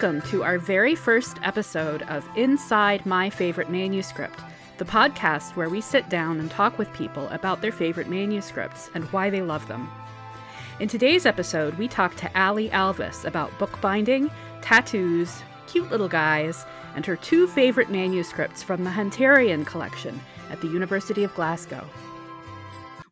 Welcome to our very first episode of Inside My Favorite Manuscript, the podcast where we sit down and talk with people about their favorite manuscripts and why they love them. In today's episode, we talk to Allie Alvis about bookbinding, tattoos, cute little guys, and her two favorite manuscripts from the Hunterian collection at the University of Glasgow.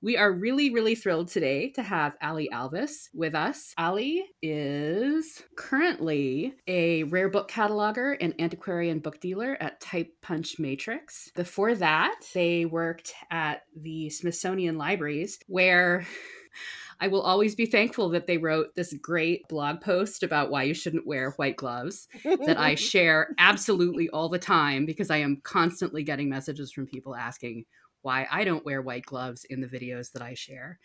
We are really, really thrilled today to have Allie Alvis with us. Allie is currently a rare book cataloger and antiquarian book dealer at Type Punch Matrix. Before that, they worked at the Smithsonian Libraries, where I will always be thankful that they wrote this great blog post about why you shouldn't wear white gloves that I share absolutely all the time because I am constantly getting messages from people asking why I don't wear white gloves in the videos that I share.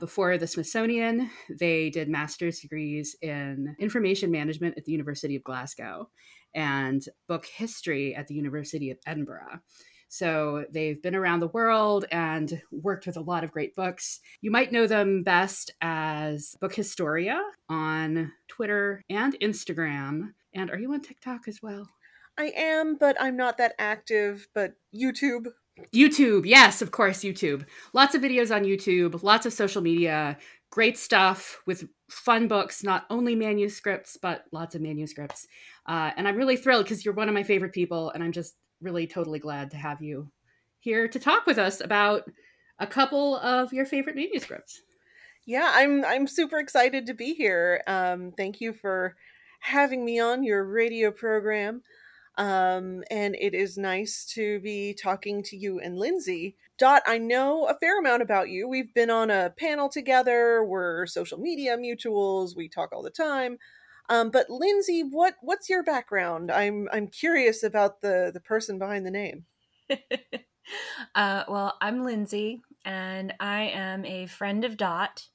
Before the Smithsonian, they did master's degrees in information management at the University of Glasgow and book history at the University of Edinburgh. So they've been around the world and worked with a lot of great books. You might know them best as Book Historia on Twitter and Instagram. And are you on TikTok as well? I am, but I'm not that active. But YouTube, YouTube, yes, of course, YouTube. Lots of videos on YouTube, lots of social media, great stuff with fun books, not only manuscripts, but lots of manuscripts. Uh, and I'm really thrilled because you're one of my favorite people, and I'm just really totally glad to have you here to talk with us about a couple of your favorite manuscripts. Yeah, I'm I'm super excited to be here. Um, thank you for having me on your radio program. Um, and it is nice to be talking to you and Lindsay. Dot, I know a fair amount about you. We've been on a panel together. We're social media mutuals. We talk all the time. Um, but Lindsay, what what's your background? I'm I'm curious about the the person behind the name. uh, well, I'm Lindsay, and I am a friend of Dot.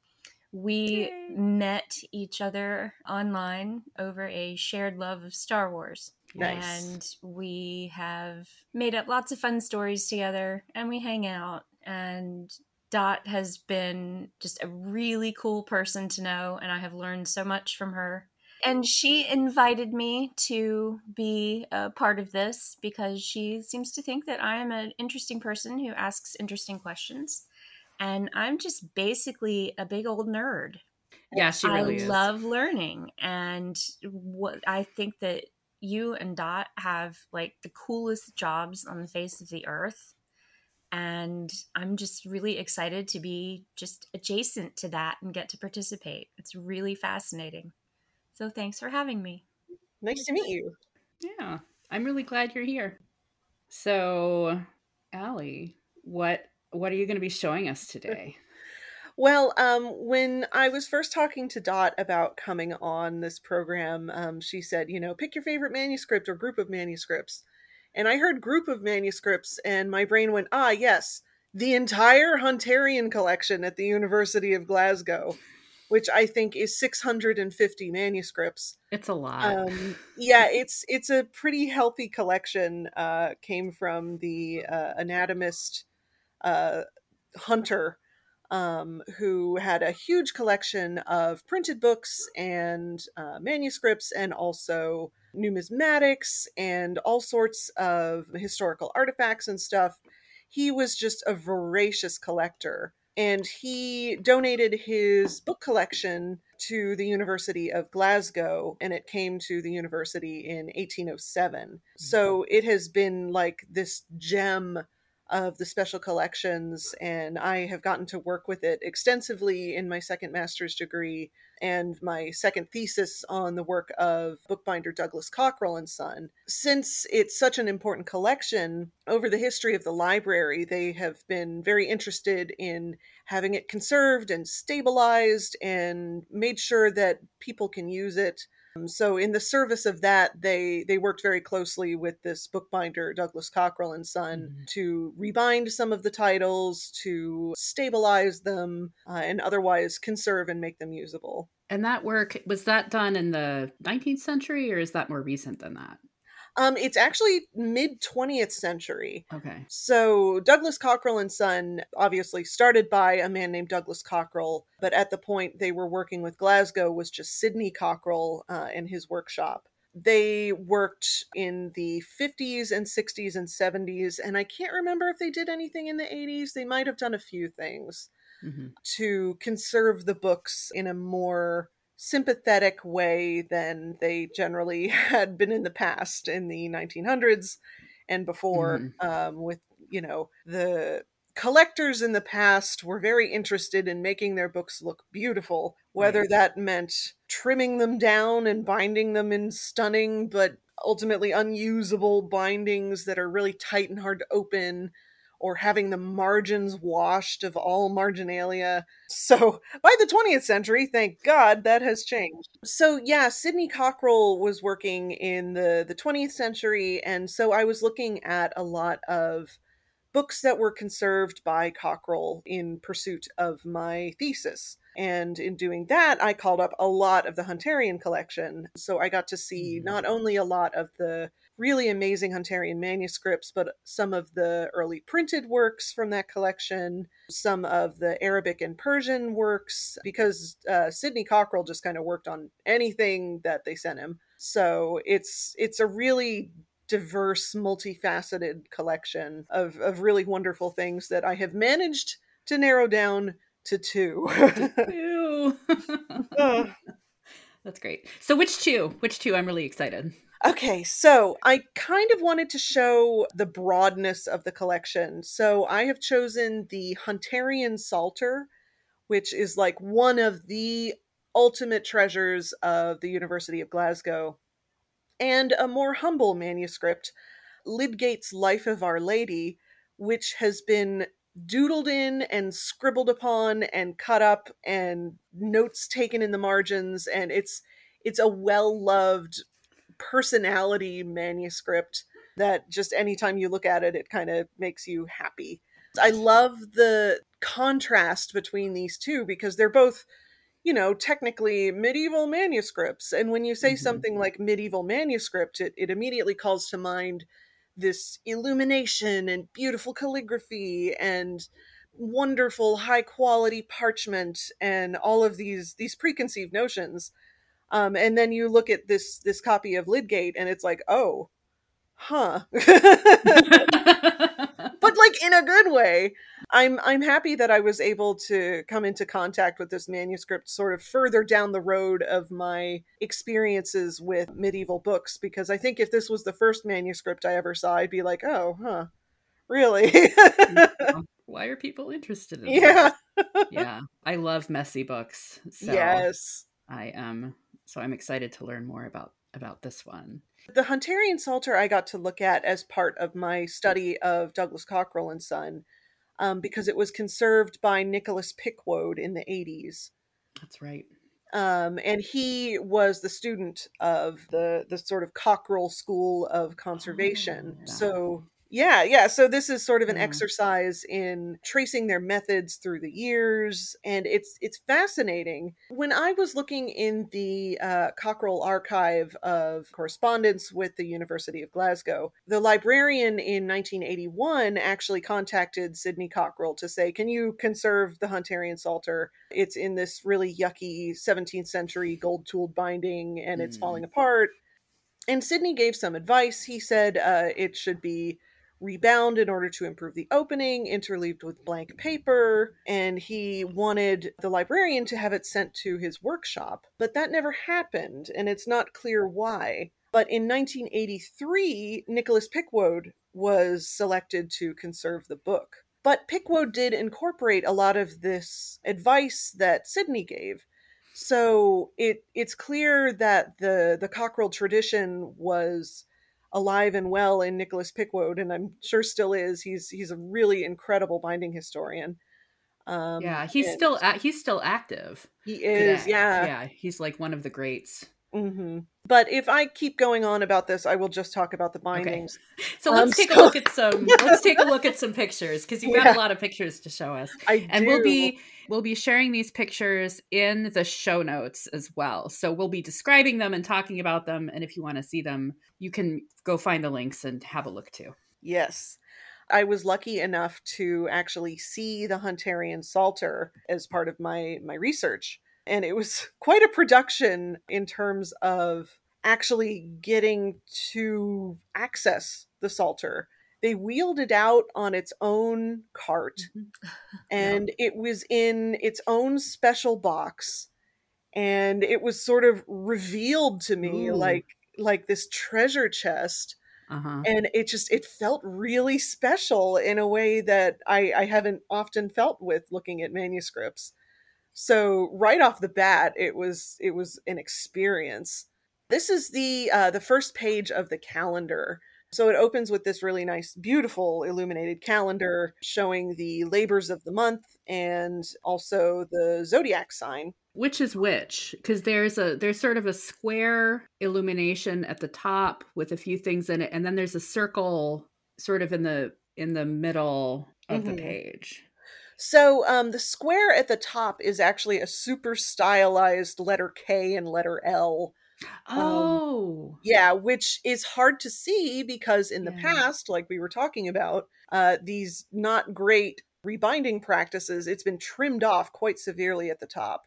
We Yay. met each other online over a shared love of Star Wars. Nice. And we have made up lots of fun stories together and we hang out. And Dot has been just a really cool person to know, and I have learned so much from her. And she invited me to be a part of this because she seems to think that I am an interesting person who asks interesting questions. And I'm just basically a big old nerd. Yeah, she really I is. love learning. And what I think that you and Dot have like the coolest jobs on the face of the earth. And I'm just really excited to be just adjacent to that and get to participate. It's really fascinating. So thanks for having me. Nice to meet you. Yeah, I'm really glad you're here. So, Allie, what what are you going to be showing us today? Well, um, when I was first talking to Dot about coming on this program, um, she said, you know, pick your favorite manuscript or group of manuscripts. And I heard group of manuscripts, and my brain went, ah, yes, the entire Hunterian collection at the University of Glasgow, which I think is 650 manuscripts. It's a lot. Um, yeah, it's it's a pretty healthy collection. Uh, came from the uh, anatomist uh, Hunter um, who had a huge collection of printed books and uh, manuscripts and also numismatics and all sorts of historical artifacts and stuff. He was just a voracious collector. And he donated his book collection to the University of Glasgow, and it came to the university in 1807. So it has been like this gem of the special collections, and I have gotten to work with it extensively in my second master's degree and my second thesis on the work of bookbinder Douglas Cockerell and Son. Since it's such an important collection, over the history of the library, they have been very interested in having it conserved and stabilized and made sure that people can use it so in the service of that, they they worked very closely with this bookbinder Douglas Cockerell and Son mm-hmm. to rebind some of the titles, to stabilize them, uh, and otherwise conserve and make them usable. And that work was that done in the 19th century, or is that more recent than that? Um, it's actually mid 20th century. Okay. So Douglas Cockerell and Son, obviously started by a man named Douglas Cockerell, but at the point they were working with Glasgow was just Sydney Cockerell uh, in his workshop. they worked in the 50s and 60s and 70s, and I can't remember if they did anything in the 80s. They might have done a few things Mm-hmm. to conserve the books in a more sympathetic way than they generally had been in the past in the 1900s and before um, with you know the collectors in the past were very interested in making their books look beautiful whether Right. that meant trimming them down and binding them in stunning but ultimately unusable bindings that are really tight and hard to open or having the margins washed of all marginalia. So by the 20th century, thank God that has changed. So yeah, Sydney Cockerell was working in the, the 20th century, and so I was looking at a lot of books that were conserved by Cockerell in pursuit of my thesis. And in doing that, I called up a lot of the Hunterian collection. So I got to see Mhm. not only a lot of the really amazing Hunterian manuscripts, but some of the early printed works from that collection, some of the Arabic and Persian works, because uh, Sydney Cockerell just kind of worked on anything that they sent him. So it's it's a really diverse, multifaceted collection of, of really wonderful things that I have managed to narrow down to two. Ew. Ugh. That's great. So which two? Which two? I'm really excited. Okay, so I kind of wanted to show the broadness of the collection. So I have chosen the Hunterian Psalter, which is like one of the ultimate treasures of the University of Glasgow, and a more humble manuscript, Lydgate's Life of Our Lady, which has been doodled in and scribbled upon and cut up and notes taken in the margins and it's it's a well-loved personality manuscript that just anytime you look at it it kind of makes you happy. I love the contrast between these two because they're both you know technically medieval manuscripts. And when you say Mhm. something like medieval manuscript it, it immediately calls to mind this illumination and beautiful calligraphy and wonderful high quality parchment and all of these these preconceived notions um, and then you look at this this copy of Lydgate, and it's like, oh, huh. but like in a good way. I'm I'm happy that I was able to come into contact with this manuscript sort of further down the road of my experiences with medieval books because I think if this was the first manuscript I ever saw, I'd be like, oh, huh, really? Why are people interested in yeah. Yeah. I love messy books. So Yes. I am so I'm excited to learn more about about this one. The Hunterian Psalter I got to look at as part of my study of Douglas Cockerell and Son um, because it was conserved by Nicholas Pickwoad in the 80s. That's right. Um, and he was the student of the, the sort of Cockerell School of Conservation. Oh, So, yeah, yeah. So this is sort of an Yeah. exercise in tracing their methods through the years, and it's it's fascinating. When I was looking in the uh, Cockerell archive of correspondence with the University of Glasgow, the librarian in 1981 actually contacted Sydney Cockerell to say, "Can you conserve the Hunterian Psalter? It's in this really yucky 17th century gold-tooled binding, and it's Mm. falling apart." And Sydney gave some advice. He said uh, it should be rebound in order to improve the opening, interleaved with blank paper, and he wanted the librarian to have it sent to his workshop. But that never happened, and it's not clear why. But in 1983, Nicholas Pickwoad was selected to conserve the book. But Pickwoad did incorporate a lot of this advice that Sydney gave. So it it's clear that the the Cockerell tradition was alive and well in Nicholas Pickwoad, and I'm sure still is. He's he's a really incredible binding historian. Um, yeah, he's still he's still active. he is today. yeah. Yeah, he's like one of the greats. Hmm But if I keep going on about this, I will just talk about the bindings. So Um, let's take so- a look at some let's take a look at some pictures because you've got Yeah. a lot of pictures to show us. I and do. we'll be we'll be sharing these pictures in the show notes as well so we'll be describing them and talking about them and if you want to see them you can go find the links and have a look too Yes. I was lucky enough to actually see the Hunterian Psalter as part of my my research. And it was quite a production in terms of actually getting to access the Psalter. They wheeled it out on its own cart, Mm-hmm. and it was in its own special box, and it was sort of revealed to me Ooh. like like this treasure chest Uh-huh. and it just it felt really special in a way that I, I haven't often felt with looking at manuscripts so right off the bat it was it was an experience. This is the uh, the first page of the calendar. So it opens with this really nice beautiful illuminated calendar showing the labors of the month and also the zodiac sign. Which is which? Because there's a there's sort of a square illumination at the top with a few things in it and then there's a circle sort of in the in the middle of Mhm. the page So um, the square at the top is actually a super stylized letter K and letter L. Um, oh Yeah, which is hard to see because in the Yeah. past, like we were talking about, uh, these not great rebinding practices, it's been trimmed off quite severely at the top.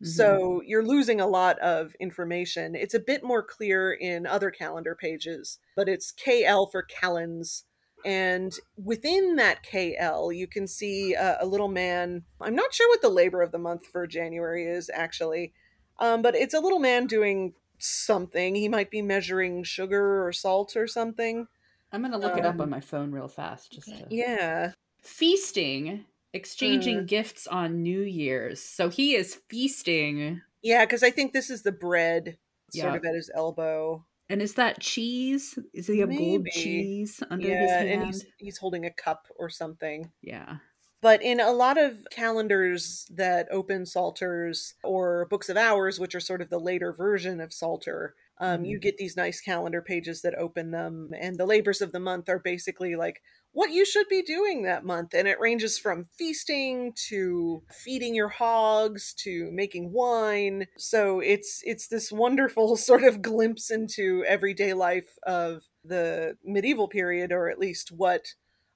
Mhm. So you're losing a lot of information. It's a bit more clear in other calendar pages, but it's KL for Calends. And within that KL, you can see a, a little man. I'm not sure what the labor of the month for January is actually, um, but it's a little man doing something. He might be measuring sugar or salt or something. i'm gonna look it up um, on my phone real fast just okay. to Yeah. feasting exchanging Mm. gifts on new year's so he is feasting Yeah, because I think this is the bread sort Yeah. of at his elbow. And is that cheese? Is he have gold cheese under his hand and he's he's holding a cup or something. yeah. But in a lot of calendars that open Psalters or books of hours, which are sort of the later version of Psalter, um, you Mhm. get these nice calendar pages that open them. And the labors of the month are basically like what you should be doing that month. And it ranges from feasting to feeding your hogs to making wine. So it's it's this wonderful sort of glimpse into everyday life of the medieval period, or at least what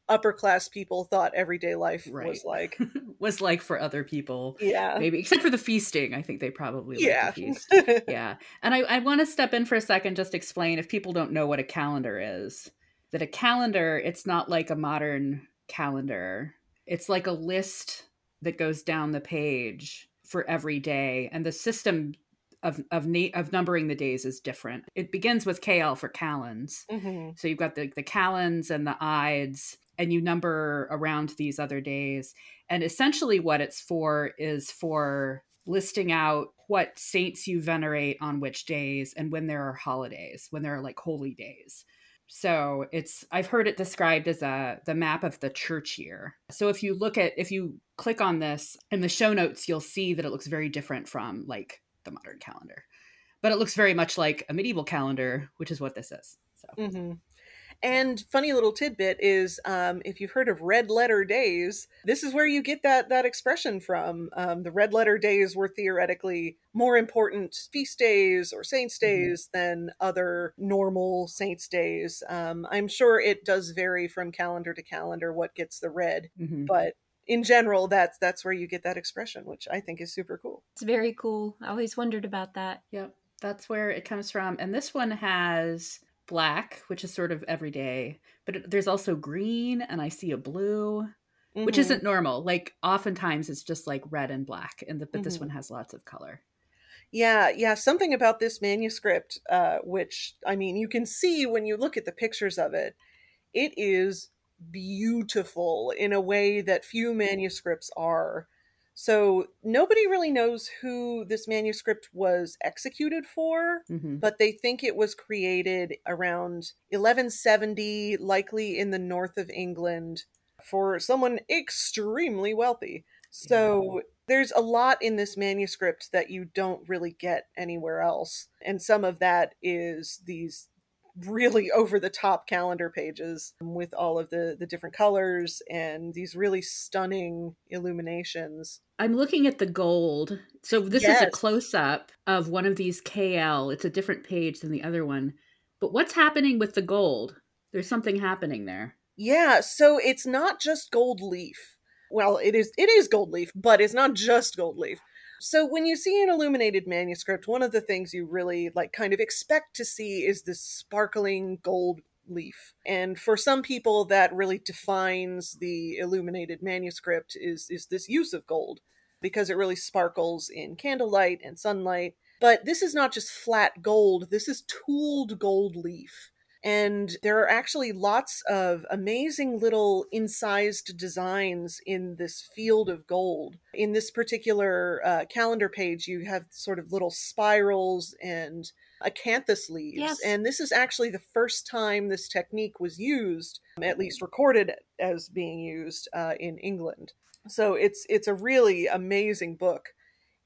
upper class people thought everyday life Right. was like. was like for other people Yeah. maybe except for the feasting i think they probably Yeah. feast yeah and i, I want to step in for a second just explain if people don't know what a calendar is that a calendar it's not like a modern calendar it's like a list that goes down the page for every day and the system of of, na- of numbering the days is different it begins with kl for calends hmm so you've got the the calends and the ides, and you number around these other days. And essentially, what it's for is for listing out what saints you venerate on which days and when there are holidays, when there are like holy days. So it's I've heard it described as a the map of the church year. So if you look at if you click on this in the show notes, you'll see that it looks very different from like the modern calendar. But it looks very much like a medieval calendar, which is what this is. So hmm And funny little tidbit is, um, if you've heard of red letter days, this is where you get that that expression from. Um, the red letter days were theoretically more important feast days or saints' days than other normal saints' days. Um, I'm sure it does vary from calendar to calendar what gets the red, mhm. but in general, that's that's where you get that expression, which I think is super cool. It's very cool. I always wondered about that. Yep, that's where it comes from. And this one has black, which is sort of everyday, but it, there's also green, and I see a blue, which Mhm. isn't normal. Like oftentimes it's just like red and black, and the, but this Mhm. one has lots of color. Yeah, yeah, something about this manuscript, uh, which I mean, you can see when you look at the pictures of it, it is beautiful in a way that few manuscripts are. So nobody really knows who this manuscript was executed for, hmm but they think it was created around 1170, likely in the north of England, for someone extremely wealthy. So there's a lot in this manuscript that you don't really get anywhere else. And some of that is these really over the top calendar pages um, with all of the the different colors and these really stunning illuminations. I'm looking at the gold. So this is a close up of one of these KL. It's a different page than the other one. But what's happening with the gold? There's something happening there. Yeah, so it's not just gold leaf. Well, it is it is gold leaf, but it's not just gold leaf. So when you see an illuminated manuscript, one of the things you really like kind of expect to see is this sparkling gold leaf. And for some people that really defines the illuminated manuscript is is this use of gold because it really sparkles in candlelight and sunlight. But this is not just flat gold, this is tooled gold leaf. And there are actually lots of amazing little incised designs in this field of gold. In this particular uh, calendar page, you have sort of little spirals and acanthus leaves. Yes. And this is actually the first time this technique was used, at least recorded as being used uh, in England. So it's it's a really amazing book,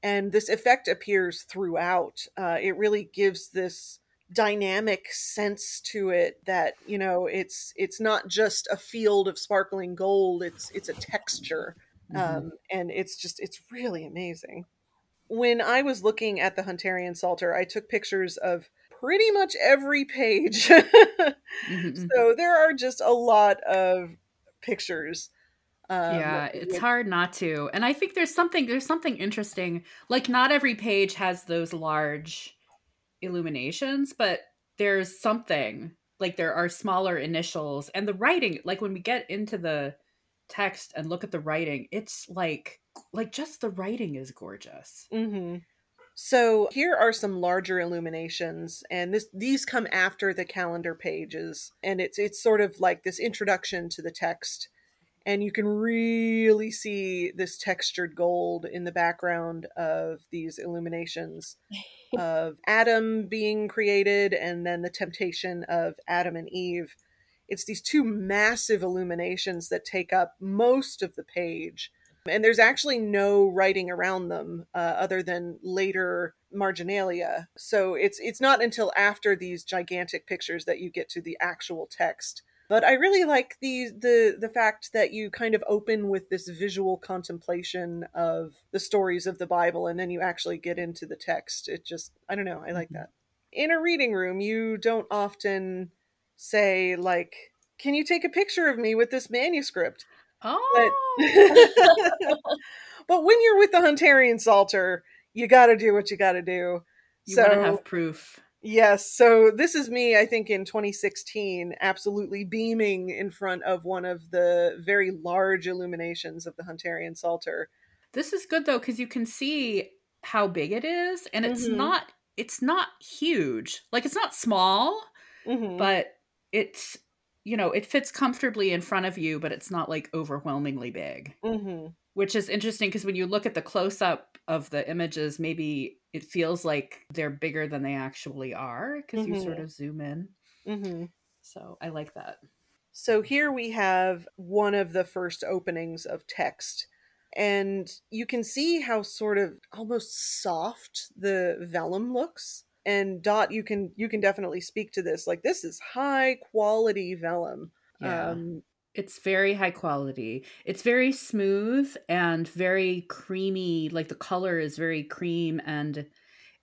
and this effect appears throughout. Uh, it really gives this dynamic sense to it that you know it's it's not just a field of sparkling gold it's it's a texture Mhm. um, and it's just it's really amazing when i was looking at the hunterian psalter i took pictures of pretty much every page Mhm. so there are just a lot of pictures um, yeah, it's hard not to. And I think there's something there's something interesting. Like not every page has those large illuminations, but there's something like there are smaller initials and the writing like when we get into the text and look at the writing, it's like like just the writing is gorgeous. mm-hmm. So here are some larger illuminations, and this these come after the calendar pages, and it's it's sort of like this introduction to the text, and you can really see this textured gold in the background of these illuminations of Adam being created, and then the temptation of Adam and Eve. It's these two massive illuminations that take up most of the page and there's actually no writing around them uh, other than later marginalia so it's it's not until after these gigantic pictures that you get to the actual text but i really like the the the fact that you kind of open with this visual contemplation of the stories of the bible and then you actually get into the text it just i don't know i like Mhm. that in a reading room you don't often say like can you take a picture of me with this manuscript Oh. but when you're with the Hunterian Psalter, you got to do what you got to do. you so want to have proof. Yes, so this is me. I think in 2016, absolutely beaming in front of one of the very large illuminations of the Hunterian Psalter. This is good though cuz you can see how big it is and it's Mhm. not it's not huge. Like it's not small, Mhm. but it's you know it fits comfortably in front of you but it's not like overwhelmingly big Mhm. which is interesting because when you look at the close-up of the images maybe it feels like they're bigger than they actually are because you sort Mhm. of zoom in Mhm. so i like that So here we have one of the first openings of text. And you can see how sort of almost soft the vellum looks. And Dot, you can you can definitely speak to this. Like this is high quality vellum. yeah Um it's very high quality. It's very smooth and very creamy like the color is very cream and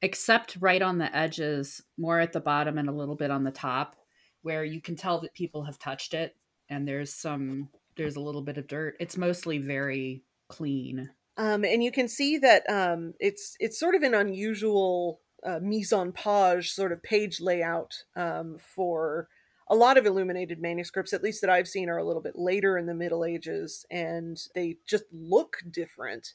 except right on the edges more at the bottom and a little bit on the top where you can tell that people have touched it and there's some there's a little bit of dirt. It's mostly very clean. Um and you can see that um it's it's sort of an unusual uh, mise en page sort of page layout um for a lot of illuminated manuscripts, at least that I've seen, are a little bit later in the Middle Ages, and they just look different.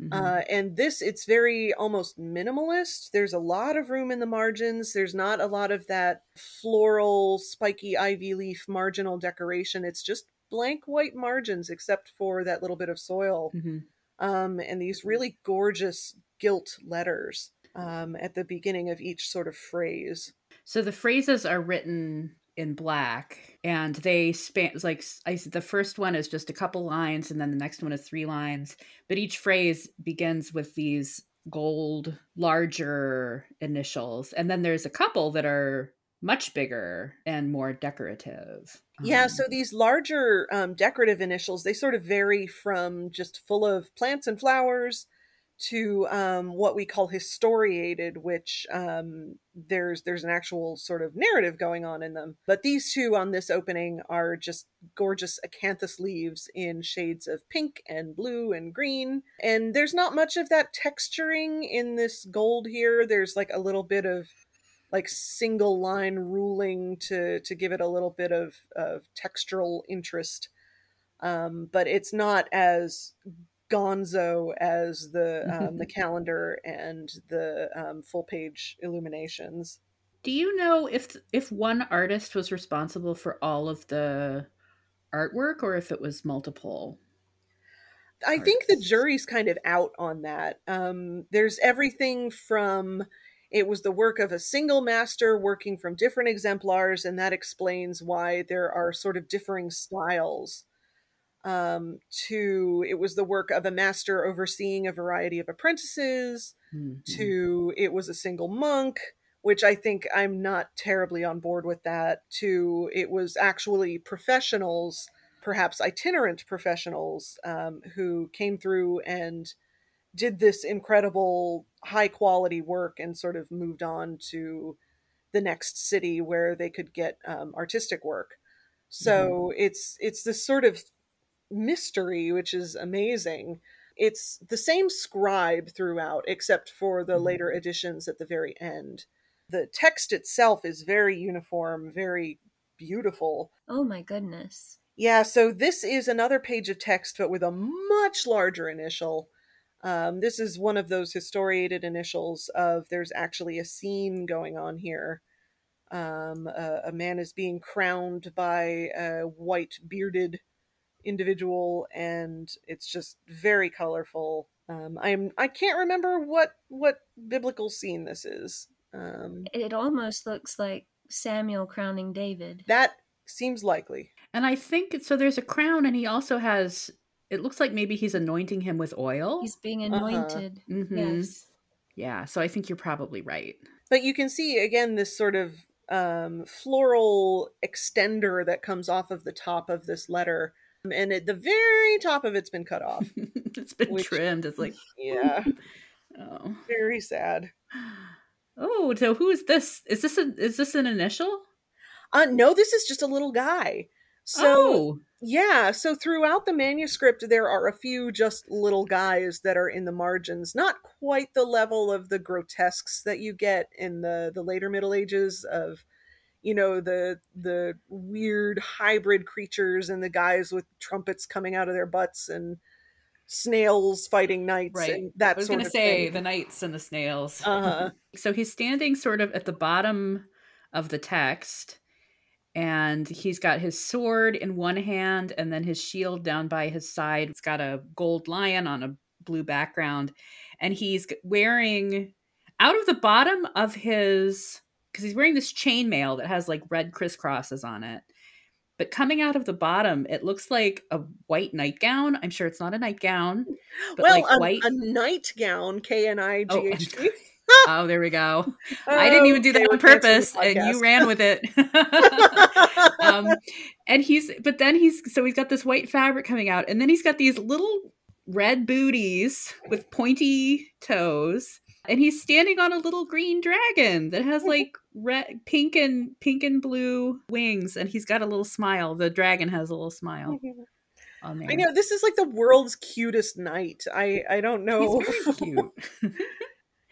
Mhm. Uh, and this, it's very almost minimalist. There's a lot of room in the margins. There's not a lot of that floral, spiky ivy leaf marginal decoration. It's just blank white margins, except for that little bit of soil. Mhm. Um, and these really gorgeous gilt letters um, at the beginning of each sort of phrase. So the phrases are written in black and they span like I said, the first one is just a couple lines and then the next one is three lines, but each phrase begins with these gold larger initials and then there's a couple that are much bigger and more decorative. Yeah, Um, so these larger um, decorative initials, they sort of vary from just full of plants and flowers to um, what we call historiated, which um, there's there's an actual sort of narrative going on in them. But these two on this opening are just gorgeous acanthus leaves in shades of pink and blue and green. And there's not much of that texturing in this gold here. There's like a little bit of like single line ruling to to give it a little bit of of textural interest um, but it's not as gonzo as the um, the calendar and the um, full page illuminations. Do you know if if one artist was responsible for all of the artwork or if it was multiple? I artists? think the jury's kind of out on that. Um, there's everything from it was the work of a single master working from different exemplars, and that explains why there are sort of differing styles um, to it was the work of a master overseeing a variety of apprentices mm-hmm. to it was a single monk which i think i'm not terribly on board with that to it was actually professionals perhaps itinerant professionals um, who came through and did this incredible high quality work and sort of moved on to the next city where they could get um, artistic work so mm-hmm. it's it's this sort of mystery, which is amazing. It's the same scribe throughout, except for the mm-hmm. later editions at the very end. The text itself is very uniform, very beautiful. Oh my goodness. Yeah, so this is another page of text, but with a much larger initial. Um, this is one of those historiated initials of there's actually a scene going on here. Um, a, a man is being crowned by a white bearded individual and it's just very colorful. Um, i'm i can't remember what what biblical scene this is. Um, it almost looks like samuel crowning david. That seems likely. And i think so there's a crown and he also has it looks like maybe he's anointing him with oil. He's being uh-huh. anointed. Uh-huh. mm-hmm. yes. Yeah so i think you're probably right. But you can see again this sort of um, floral extender that comes off of the top of this letter and at the very top of it's been cut off. it's been which, trimmed. It's like yeah, oh, very sad. Oh, so who is this? Is this a is this an initial? Uh no, this is just a little guy. So oh. yeah, so throughout the manuscript there are a few just little guys that are in the margins, not quite the level of the grotesques that you get in the the later Middle Ages of you know the the weird hybrid creatures and the guys with trumpets coming out of their butts and snails fighting knights right. and that I was going to say thing. the knights and the snails. Uh-huh. so he's standing sort of at the bottom of the text and he's got his sword in one hand and then his shield down by his side. It's got a gold lion on a blue background and he's wearing out of the bottom of his because he's wearing this chainmail that has like red crisscrosses on it. But coming out of the bottom, it looks like a white nightgown. I'm sure it's not a nightgown, but well, like a, white a nightgown. K N I G H T. Oh, there we go. I didn't even do that on purpose, and you ran with it. um, and he's, but then he's, so he's got this white fabric coming out, and then he's got these little red booties with pointy toes, and he's standing on a little green dragon that has like red pink and pink and blue wings and he's got a little smile. The dragon has a little smile oh on there. i know this is like the world's cutest knight. I i don't know. cute.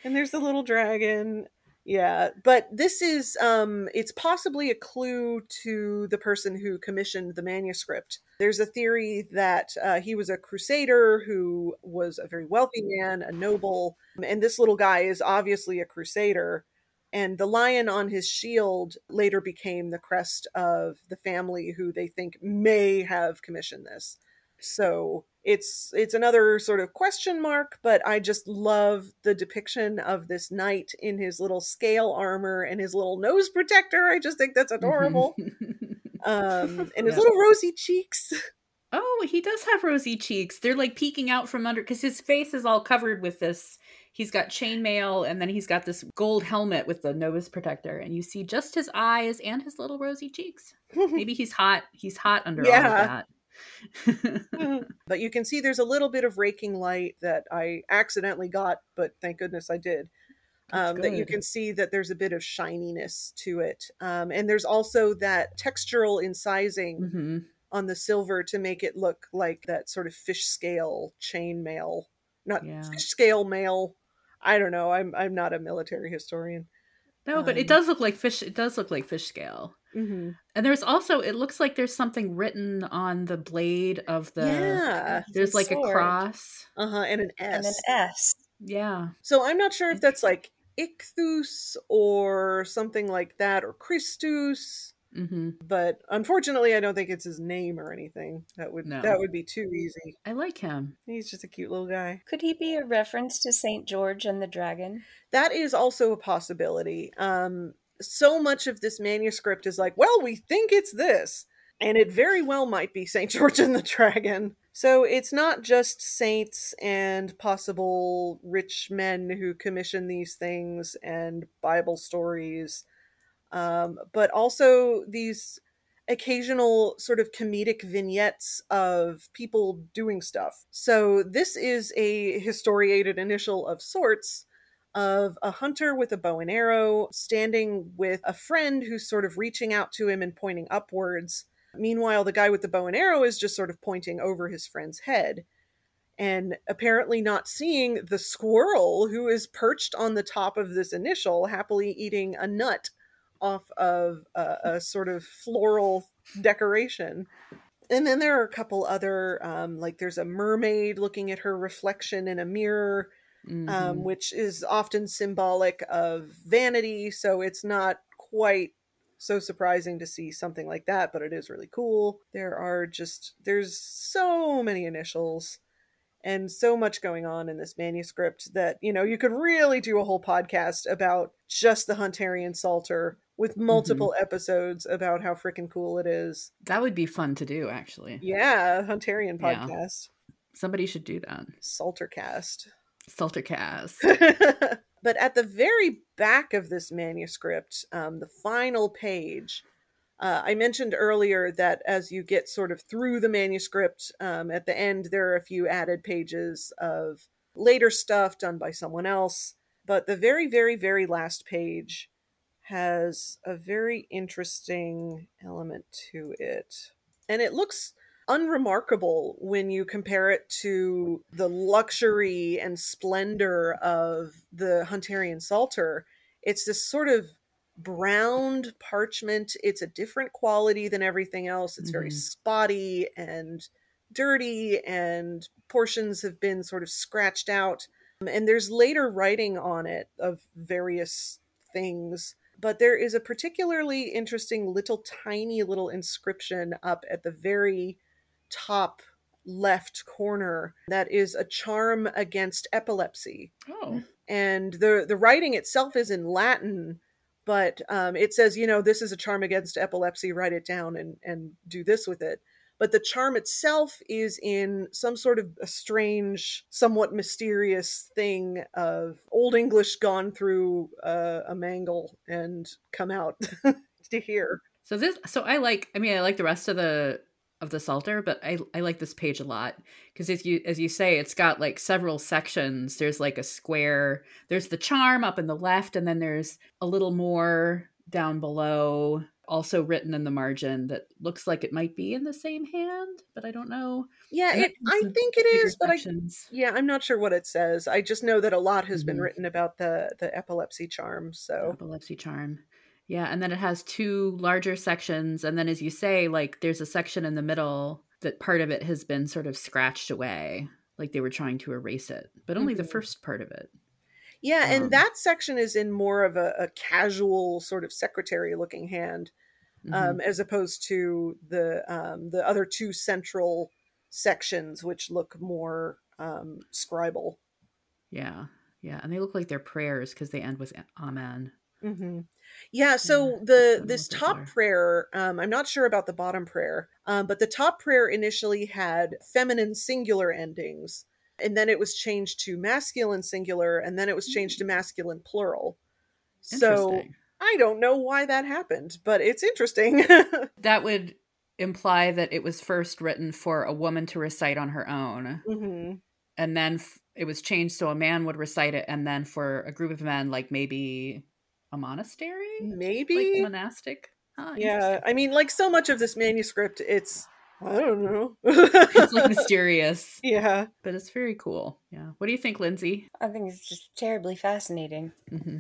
And there's the little dragon yeah but this is um it's possibly a clue to the person who commissioned the manuscript. There's a theory that uh, he was a crusader who was a very wealthy man a noble and this little guy is obviously a crusader. And the lion on his shield later became the crest of the family who they think may have commissioned this. So it's it's another sort of question mark but i just love the depiction of this knight in his little scale armor and his little nose protector. I just think that's adorable. Um and his yeah. little rosy cheeks. Oh he does have rosy cheeks. They're like peeking out from under because his face is all covered with this he's got chainmail and then he's got this gold helmet with the nose protector and you see just his eyes and his little rosy cheeks. Maybe he's hot he's hot under yeah. all of that but you can see there's a little bit of raking light that I accidentally got, but thank goodness I did. Um, that you can see that there's a bit of shininess to it. Um, and there's also that textural incising mm-hmm. on the silver to make it look like that sort of fish scale chain mail. Not Yeah. fish scale mail. I don't know. I'm I'm not a military historian. No, but it Um, does look like fish. It does look like fish scale. Hmm And there's also it looks like there's something written on the blade of the. yeah. There's The like a cross. Uh huh. And an S. And an S. Yeah. So I'm not sure if that's like Ichthus or something like that, or Christus. hmm But unfortunately, I don't think it's his name or anything. That would No. that would be too easy. I like him. He's just a cute little guy. Could he be a reference to Saint George and the Dragon? That is also a possibility. Um, so much of this manuscript is like, well, we think it's this, and it very well might be Saint George and the Dragon. So it's not just saints and possible rich men who commission these things and Bible stories, um, but also these occasional sort of comedic vignettes of people doing stuff. So this is a historiated initial of sorts of a hunter with a bow and arrow standing with a friend who's sort of reaching out to him and pointing upwards. Meanwhile, the guy with the bow and arrow is just sort of pointing over his friend's head and apparently not seeing the squirrel who is perched on the top of this initial, happily eating a nut off of a, a sort of floral decoration. And then there are a couple other, um, like there's a mermaid looking at her reflection in a mirror um, Mhm. which is often symbolic of vanity. So it's not quite so surprising to see something like that, but it is really cool. There are just, there's so many initials and so much going on in this manuscript that, you know, you could really do a whole podcast about just the Hunterian Psalter with multiple episodes about how freaking cool it is. that would be fun to do. Actually, Yeah, Hunterian Yeah. podcast, somebody should do that. Psaltercast. Saltercast. but at the very back of this manuscript, um, the final page, uh, I mentioned earlier that as you get sort of through the manuscript, um, at the end, there are a few added pages of later stuff done by someone else. But the very, very, very last page has a very interesting element to it. And it looks unremarkable when you compare it to the luxury and splendor of the Hunterian Psalter. It's this sort of browned parchment. It's a different quality than everything else. It's very Mhm. spotty and dirty, and portions have been sort of scratched out. And there's later writing on it of various things. But there is a particularly interesting little tiny little inscription up at the very top left corner that is a charm against epilepsy oh, and the the writing itself is in latin but um, it says you know this is a charm against epilepsy write it down and and do this with it but the charm itself is in some sort of a strange somewhat mysterious thing of old english gone through uh, a mangle and come out to here so this. So I like. I mean, I like the rest of the of the Psalter, but I I like this page a lot because as you as you say, it's got like several sections. There's like a square. There's the charm up in the left, and then there's a little more down below, also written in the margin that looks like it might be in the same hand, but I don't know. yeah it, i think it is, but i yeah i'm not sure what it says i just know that a lot has been Mhm. written about the the epilepsy charm so epilepsy charm. Yeah, and then it has two larger sections, and then as you say, like there's a section in the middle that part of it has been sort of scratched away, like they were trying to erase it, but only the Mhm. first part of it. Yeah, and Um, that section is in more of a, a casual sort of secretary looking hand, um, as opposed to the um, the other two central sections, which look more um, scribal. yeah, yeah, and they look like they're prayers because they end with amen. hmm Yeah, so the this top prayer, um, I'm not sure about the bottom prayer, um, but the top prayer initially had feminine singular endings, and then it was changed to masculine singular, and then it was changed to masculine plural. So I don't know why that happened, but it's interesting. that would imply that it was first written for a woman to recite on her own. hmm And then f- it was changed so a man would recite it, and then for a group of men, like maybe a monastery? Maybe. Like monastic? Huh, yeah. I mean, like so much of this manuscript, it's I don't know. It's like mysterious, yeah. but it's very cool. Yeah. What do you think, Lindsay? I think it's just terribly fascinating. hmm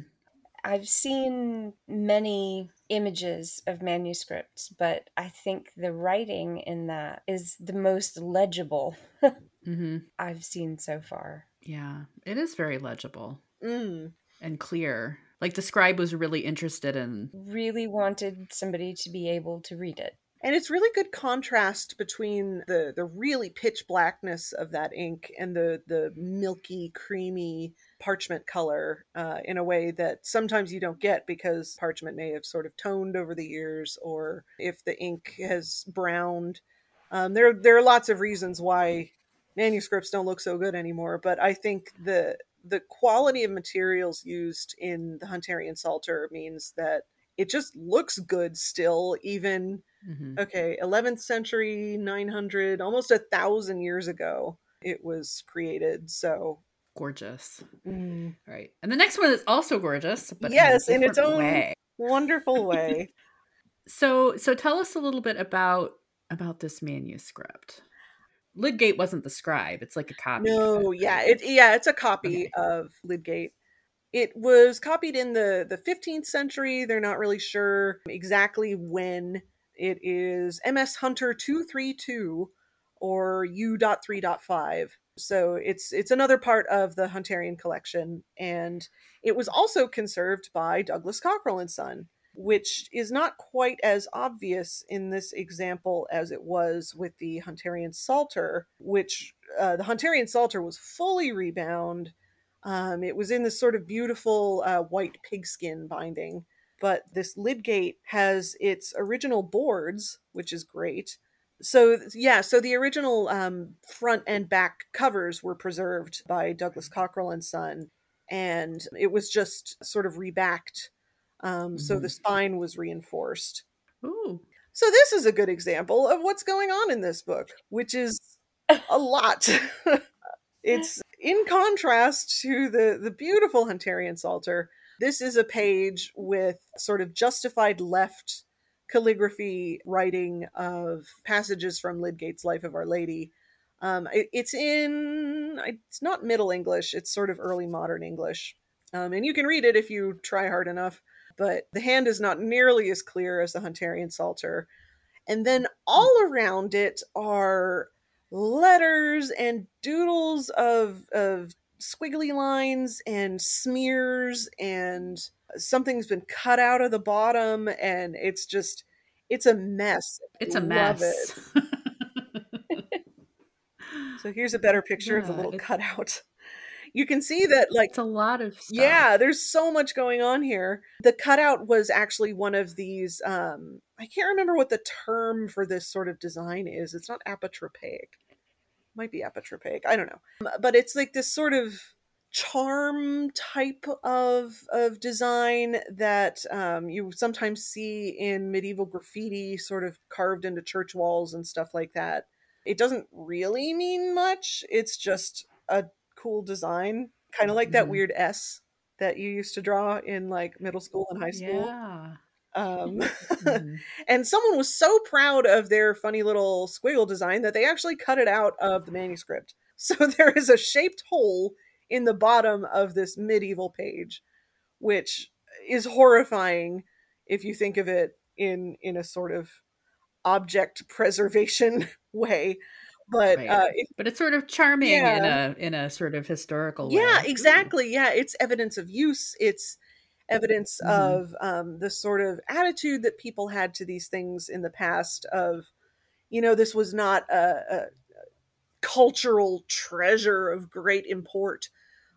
I've seen many images of manuscripts, but I think the writing in that is the most legible hmm I've seen so far. Yeah. It is very legible Mm. and clear. Like the scribe was really interested in. Really wanted somebody to be able to read it. And it's really good contrast between the the really pitch blackness of that ink and the the milky, creamy parchment color uh, in a way that sometimes you don't get because parchment may have sort of toned over the years, or if the ink has browned. Um, there there are lots of reasons why manuscripts don't look so good anymore, but I think the the quality of materials used in the Hunterian Psalter means that it just looks good still, even Mhm. okay 11th century 900 almost a thousand years ago it was created so Gorgeous. mm, Right. And the next one is also gorgeous, but Yes, in, in its own- way. wonderful way So so tell us a little bit about about this manuscript. Lydgate wasn't the scribe. It's like a copy. no yeah it yeah it's a copy Okay. of lydgate it was copied in the the 15th century they're not really sure exactly when it is ms hunter 232 or u.3.5 so it's it's another part of the hunterian collection and it was also conserved by douglas cockerell and son which is not quite as obvious in this example as it was with the hunterian psalter which uh, the hunterian psalter was fully rebound um, it was in this sort of beautiful uh, white pigskin binding but this Lydgate has its original boards, which is great. So yeah, so the original um, front and back covers were preserved by Douglas Cockerell and Son, and it was just sort of rebacked. Um, So the spine was reinforced. Ooh. So this is a good example of what's going on in this book, which is a lot. it's in contrast to the the beautiful Hunterian Psalter. This is a page with sort of justified left calligraphy writing of passages from Lydgate's Life of Our Lady. Um, it- it's in it's not Middle English; it's sort of early modern English, um, and you can read it if you try hard enough. But the hand is not nearly as clear as the Hunterian Psalter. And then mm. all around it are letters and doodles of of squiggly lines and smears and something's been cut out of the bottom and it's just it's a mess. It's a Love mess. So here's a better picture of the little it- cutout. You can see that like it's a lot of stuff. yeah, there's so much going on here. The cutout was actually one of these um I can't remember what the term for this sort of design is. It's not apotropaic. Might be apotropaic. I don't know. Um, But it's like this sort of charm type of of design that um, you sometimes see in medieval graffiti sort of carved into church walls and stuff like that. It doesn't really mean much. It's just a cool design, kind of like that Mhm. weird S that you used to draw in like middle school and high school. Yeah. Um, Mhm. and someone was so proud of their funny little squiggle design that they actually cut it out of the manuscript. So there is a shaped hole in the bottom of this medieval page, which is horrifying if you think of it in in a sort of object preservation way. But Right. uh, it But it's sort of charming in a in a sort of historical way. yeah exactly yeah it's evidence of use it's evidence Mhm. of um, the sort of attitude that people had to these things in the past of you know this was not a, a cultural treasure of great import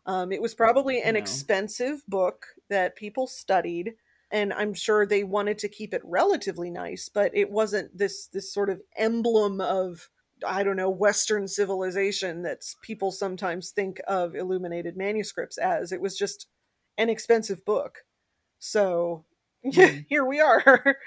um, it was probably an No. expensive book that people studied and i'm sure they wanted to keep it relatively nice but it wasn't this this sort of emblem of I don't know, Western civilization that people sometimes think of illuminated manuscripts as. It was just an expensive book. So Mhm. here we are.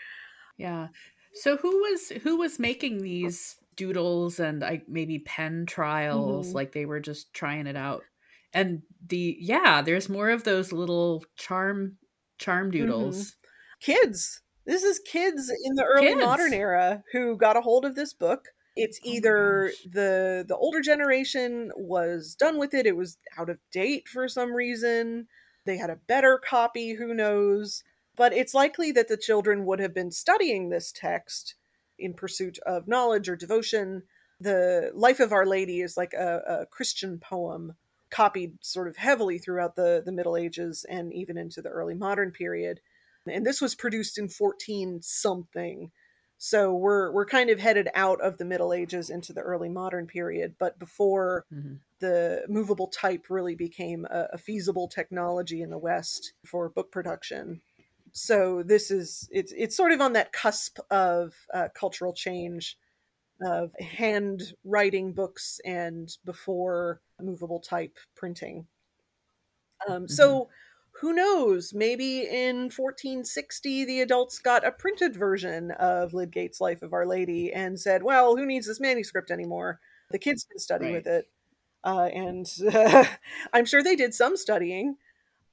Yeah. So who was who was making these doodles and like maybe pen trials Mhm. like they were just trying it out. And the yeah, there's more of those little charm charm Mm-hmm. doodles. kids. This is kids in the early Kids. modern era who got a hold of this book. It's Oh either gosh. the the older generation was done with it, it was out of date for some reason. They had a better copy, who knows? But it's likely that the children would have been studying this text in pursuit of knowledge or devotion. The Life of Our Lady is like a, a Christian poem copied sort of heavily throughout the, the Middle Ages and even into the early modern period and this was produced in 14 something so we're we're kind of headed out of the middle ages into the early modern period but before Mhm. the movable type really became a, a feasible technology in the west for book production. So this is it's it's sort of on that cusp of uh, cultural change of hand writing books and before movable type printing. Um, so who knows? Maybe in 1460, the adults got a printed version of Lydgate's Life of Our Lady and said, well, who needs this manuscript anymore? The kids can study Right. with it. Uh, and I'm sure they did some studying,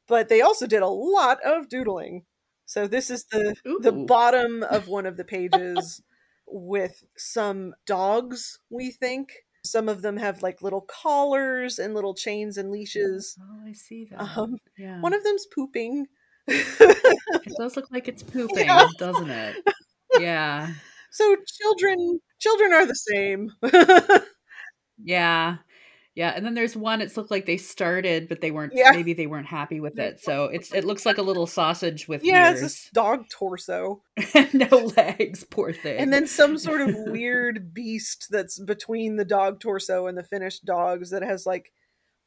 but they also did a lot of doodling. So this is the the bottom of one of the pages with some dogs, we think. Some of them have like little collars and little chains and leashes. Oh, I see that. Um, yeah. one of them's pooping. it does look like it's pooping, Yeah. doesn't it? Yeah. so children children are the same. Yeah. Yeah. And then there's one, it's looked like they started, but they weren't Yeah. maybe they weren't happy with it. So it's it looks like a little sausage with yeah, it's a dog torso. and no legs, poor thing. And then some sort of weird beast that's between the dog torso and the finished dogs that has like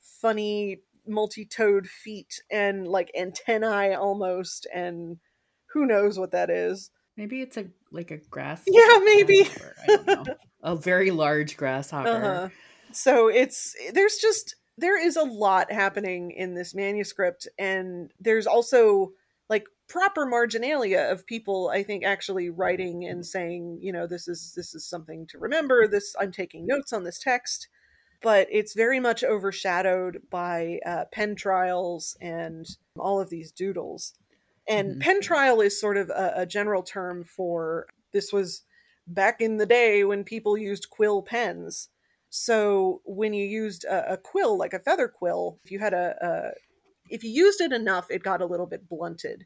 funny multi-toed feet and like antennae almost and who knows what that is. maybe it's a like a grass. Yeah, maybe. I don't know. A very large grasshopper. Uh-huh. So it's there's just there is a lot happening in this manuscript, and there's also like proper marginalia of people I think actually writing and saying, you know, this is this is something to remember. This I'm taking notes on this text, but it's very much overshadowed by uh, pen trials and all of these doodles. And Mhm. pen trial is sort of a, a general term for this was back in the day when people used quill pens. So when you used a, a quill, like a feather quill, if you had a, a if you used it enough, it got a little bit blunted.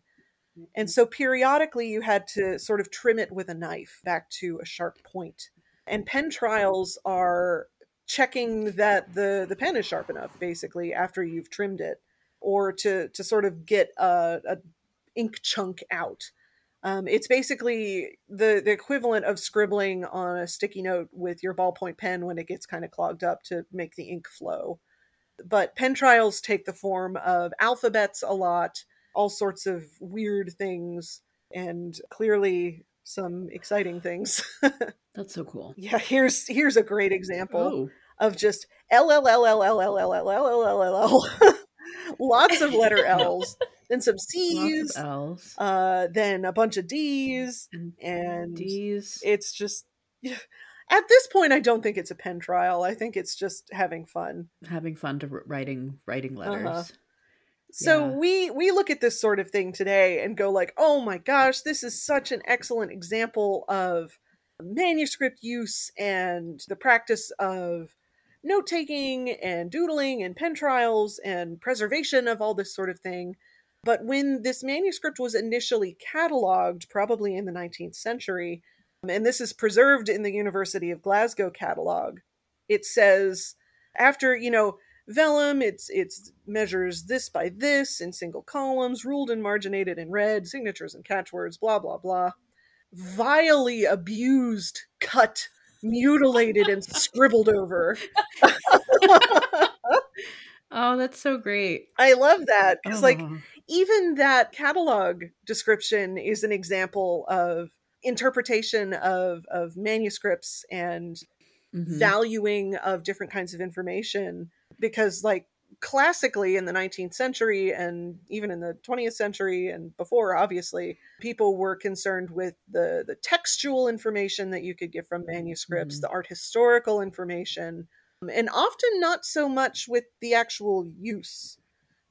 And mm-hmm. so periodically you had to sort of trim it with a knife back to a sharp point. And pen trials are checking that the, the pen is sharp enough, basically, after you've trimmed it, or to, to sort of get a, a ink chunk out. Um, it's basically the, the equivalent of scribbling on a sticky note with your ballpoint pen when it gets kind of clogged up to make the ink flow. But pen trials take the form of alphabets a lot, all sorts of weird things, and clearly some exciting things. That's so cool. yeah, here's here's a great example Oh, of just L L L L L L L L L L L L. Lots of letter L's, then some C's, L's uh, then a bunch of D's, and and D's. it's just at this point I don't think it's a pen trial. I think it's just having fun. having fun to writing writing letters. Uh-huh. So Yeah. we we look at this sort of thing today and go like, "Oh my gosh, this is such an excellent example of manuscript use and the practice of note taking and doodling and pen trials and preservation of all this sort of thing." But when this manuscript was initially cataloged, probably in the 19th century, and this is preserved in the University of Glasgow catalog, it says after, you know, vellum it's it's measures this by this in single columns ruled and marginated in red signatures and catchwords blah blah blah. Vilely abused cut mutilated and scribbled over. Oh, that's so great. i love that because like Oh, even that catalog description is an example of interpretation of of manuscripts and mhm. valuing of different kinds of information because like classically in the 19th century and even in the 20th century and before obviously people were concerned with the the textual information that you could get from manuscripts Mhm. the art historical information and often not so much with the actual use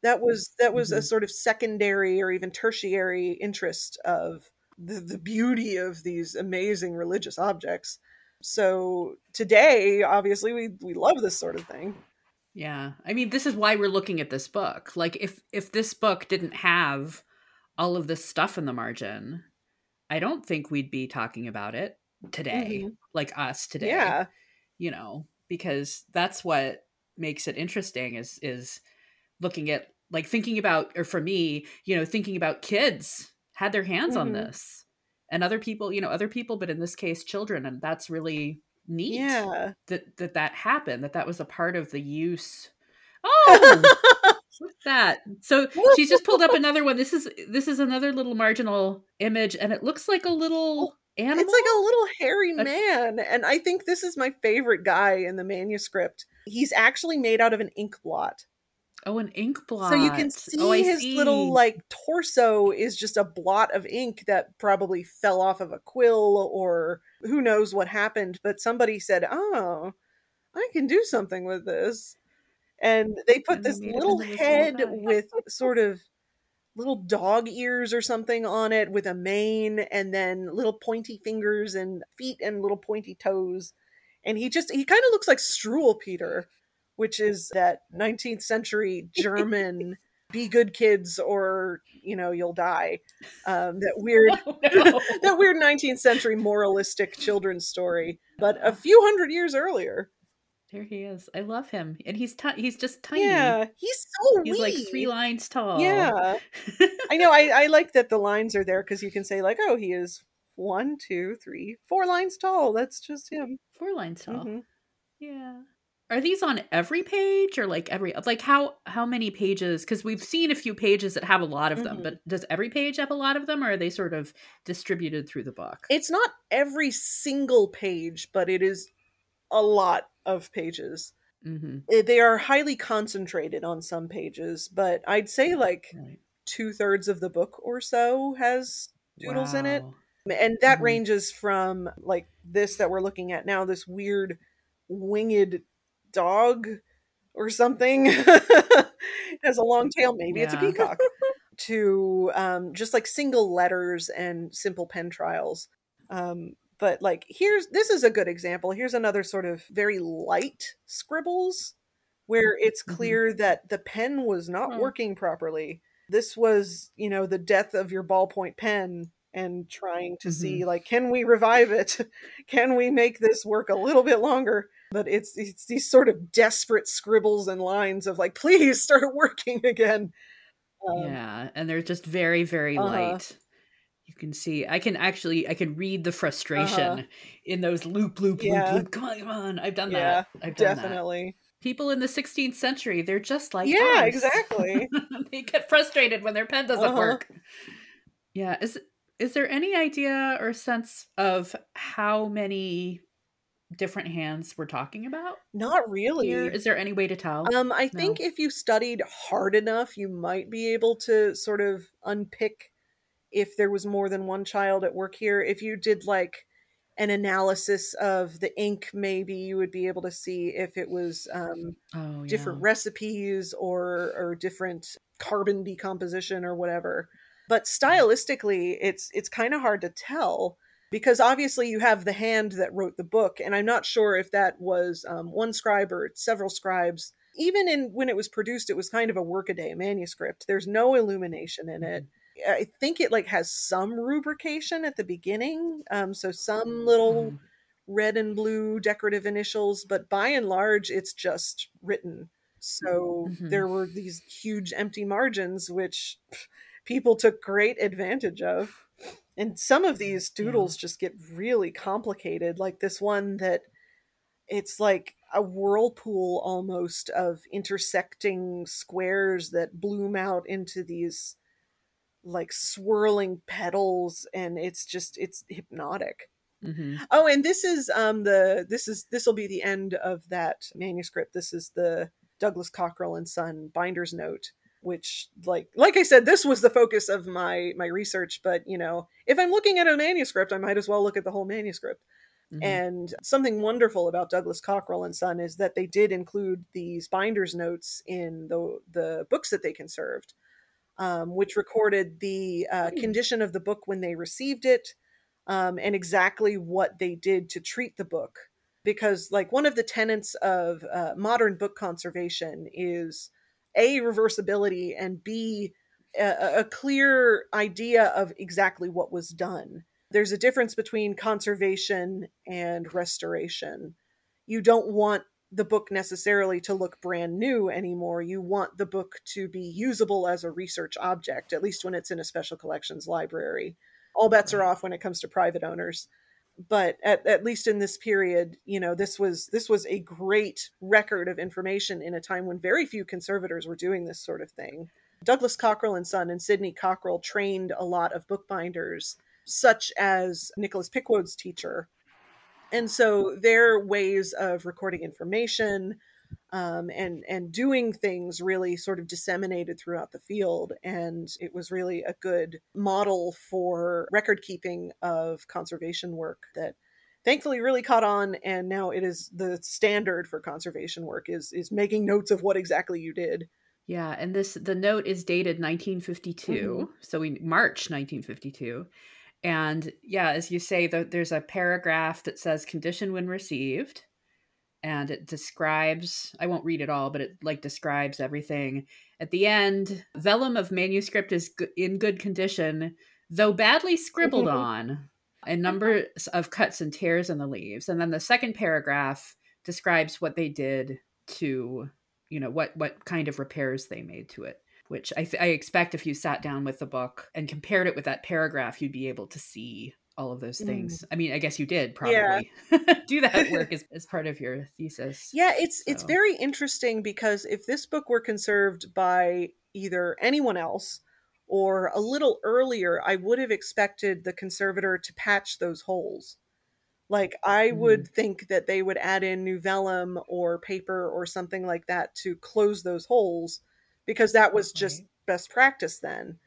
that was that was a Mhm. sort of secondary or even tertiary interest of the, the beauty of these amazing religious objects so today obviously we we love this sort of thing Yeah. I mean, this is why we're looking at this book. Like if if this book didn't have all of this stuff in the margin, I don't think we'd be talking about it today, Mhm. like us today. yeah You know, because that's what makes it interesting is is looking at like thinking about or for me, you know, thinking about kids had their hands on Mhm. this and other people, you know, other people but in this case children and that's really neat yeah that that that happened that that was a part of the use oh what's that so she's just pulled up another one this is this is another little marginal image and it looks like a little animal It's like a little hairy man. And I think this is my favorite guy in the manuscript. He's actually made out of an ink blot. Oh an ink blot So you can oh, see oh, his see. little like torso is just a blot of ink that probably fell off of a quill or who knows what happened, but somebody said, "Oh, I can do something with this." And they put And this little into this little head with sort of little dog ears or something on it with a mane and then little pointy fingers and feet and little pointy toes. And he just he kind of looks like Struwwelpeter, which is that 19th century German be good kids or you know you'll die. Um, that weird Oh, no. that weird 19th century moralistic children's story, but a few hundred years earlier. there he is i love him and he's ti- he's just tiny Yeah, he's so he's wee. like three lines tall Yeah, I know. I, I like that the lines are there because you can say like, oh, he is one, two, three, four lines tall. That's just him. four lines tall Mhm. Yeah. Are these on every page or like every like how how many pages cuz we've seen a few pages that have a lot of them Mhm. but does every page have a lot of them or are they sort of distributed through the book? It's not every single page, but it is a lot of pages. Mhm. Eh, They are highly concentrated on some pages, but I'd say like Right. two thirds of the book or so has doodles in it. And that Mhm. ranges from like this that we're looking at now this weird winged dog or something. Has a long tail maybe it's a peacock. To um, just like single letters and simple pen trials. Um, but like here's this is a good example. Here's another sort of very light scribbles where it's Mhm. clear that the pen was not Hmm. working properly. This was you know the death of your ballpoint pen and trying to see like can we revive it? Can we make this work a little bit longer but it's it's these sort of desperate scribbles and lines of like please start working again um, yeah, and they're just very very Uh-huh. light. You can see I can actually I can read the frustration Uh-huh. in those loop loop Yeah. loop loop. Come on, come on. I've done Yeah, that. I've done that. definitely People in the 16th century, they're just like yeah us. exactly they get frustrated when their pen doesn't Uh-huh. work. Yeah, is is there any idea or sense of how many different hands we're talking about not really here? Is there any way to tell? Um, I No. think if you studied hard enough, you might be able to sort of unpick if there was more than one child at work here. If you did like an analysis of the ink, maybe you would be able to see if it was um, oh, different recipes or or different carbon decomposition or whatever. But stylistically, it's it's kind of hard to tell because obviously you have the hand that wrote the book, and I'm not sure if that was um, one scribe or several scribes. Even in when it was produced, it was kind of a workaday manuscript. There's no illumination in it. I think it like has some rubrication at the beginning, um, so some little Mhm. red and blue decorative initials, but by and large, it's just written. So Mhm. there were these huge empty margins, which people took great advantage of. And some of these doodles just get really complicated, like this one that it's like a whirlpool almost of intersecting squares that bloom out into these like swirling petals and it's just it's hypnotic Mhm. Oh, and this is um the this is this will be the end of that manuscript. This is the Douglas Cockerell and Son binder's note which like like I said this was the focus of my my research but you know if I'm looking at a manuscript I might as well look at the whole manuscript mm-hmm. and something wonderful about Douglas Cockerell and Son is that they did include these binder's notes in the the books that they conserved um, which recorded the uh, mm. condition of the book when they received it um, and exactly what they did to treat the book because like one of the tenets of uh, modern book conservation is a reversibility and b a, a, clear idea of exactly what was done. There's a difference between conservation and restoration. You don't want the book necessarily to look brand new anymore. You want the book to be usable as a research object at least when it's in a special collections library. All bets are off when it comes to private owners but at, at least in this period you know this was this was a great record of information in a time when very few conservators were doing this sort of thing. Douglas cockerell and son and sydney cockerell trained a lot of bookbinders such as nicholas Pickwoad's teacher. And so their ways of recording information um, and and doing things really sort of disseminated throughout the field and it was really a good model for record keeping of conservation work that thankfully really caught on and now it is the standard for conservation work is is making notes of what exactly you did yeah and this the note is dated 1952 mm-hmm. so we march 1952 and yeah as you say the, there's a paragraph that says condition when received and it describes i won't read it all but it like describes everything. At the end vellum of manuscript is in good condition though badly scribbled mm-hmm. on a mm-hmm. number of cuts and tears in the leaves. And then the second paragraph describes what they did to you know what what kind of repairs they made to it which I, I expect if you sat down with the book and compared it with that paragraph you'd be able to see all of those things. Mm. I mean, I guess you did probably yeah. do that work as, as part of your thesis. Yeah, it's so. it's very interesting because if this book were conserved by either anyone else or a little earlier, I would have expected the conservator to patch those holes. Like I mm. would think that they would add in new vellum or paper or something like that to close those holes because that was okay. just best practice then.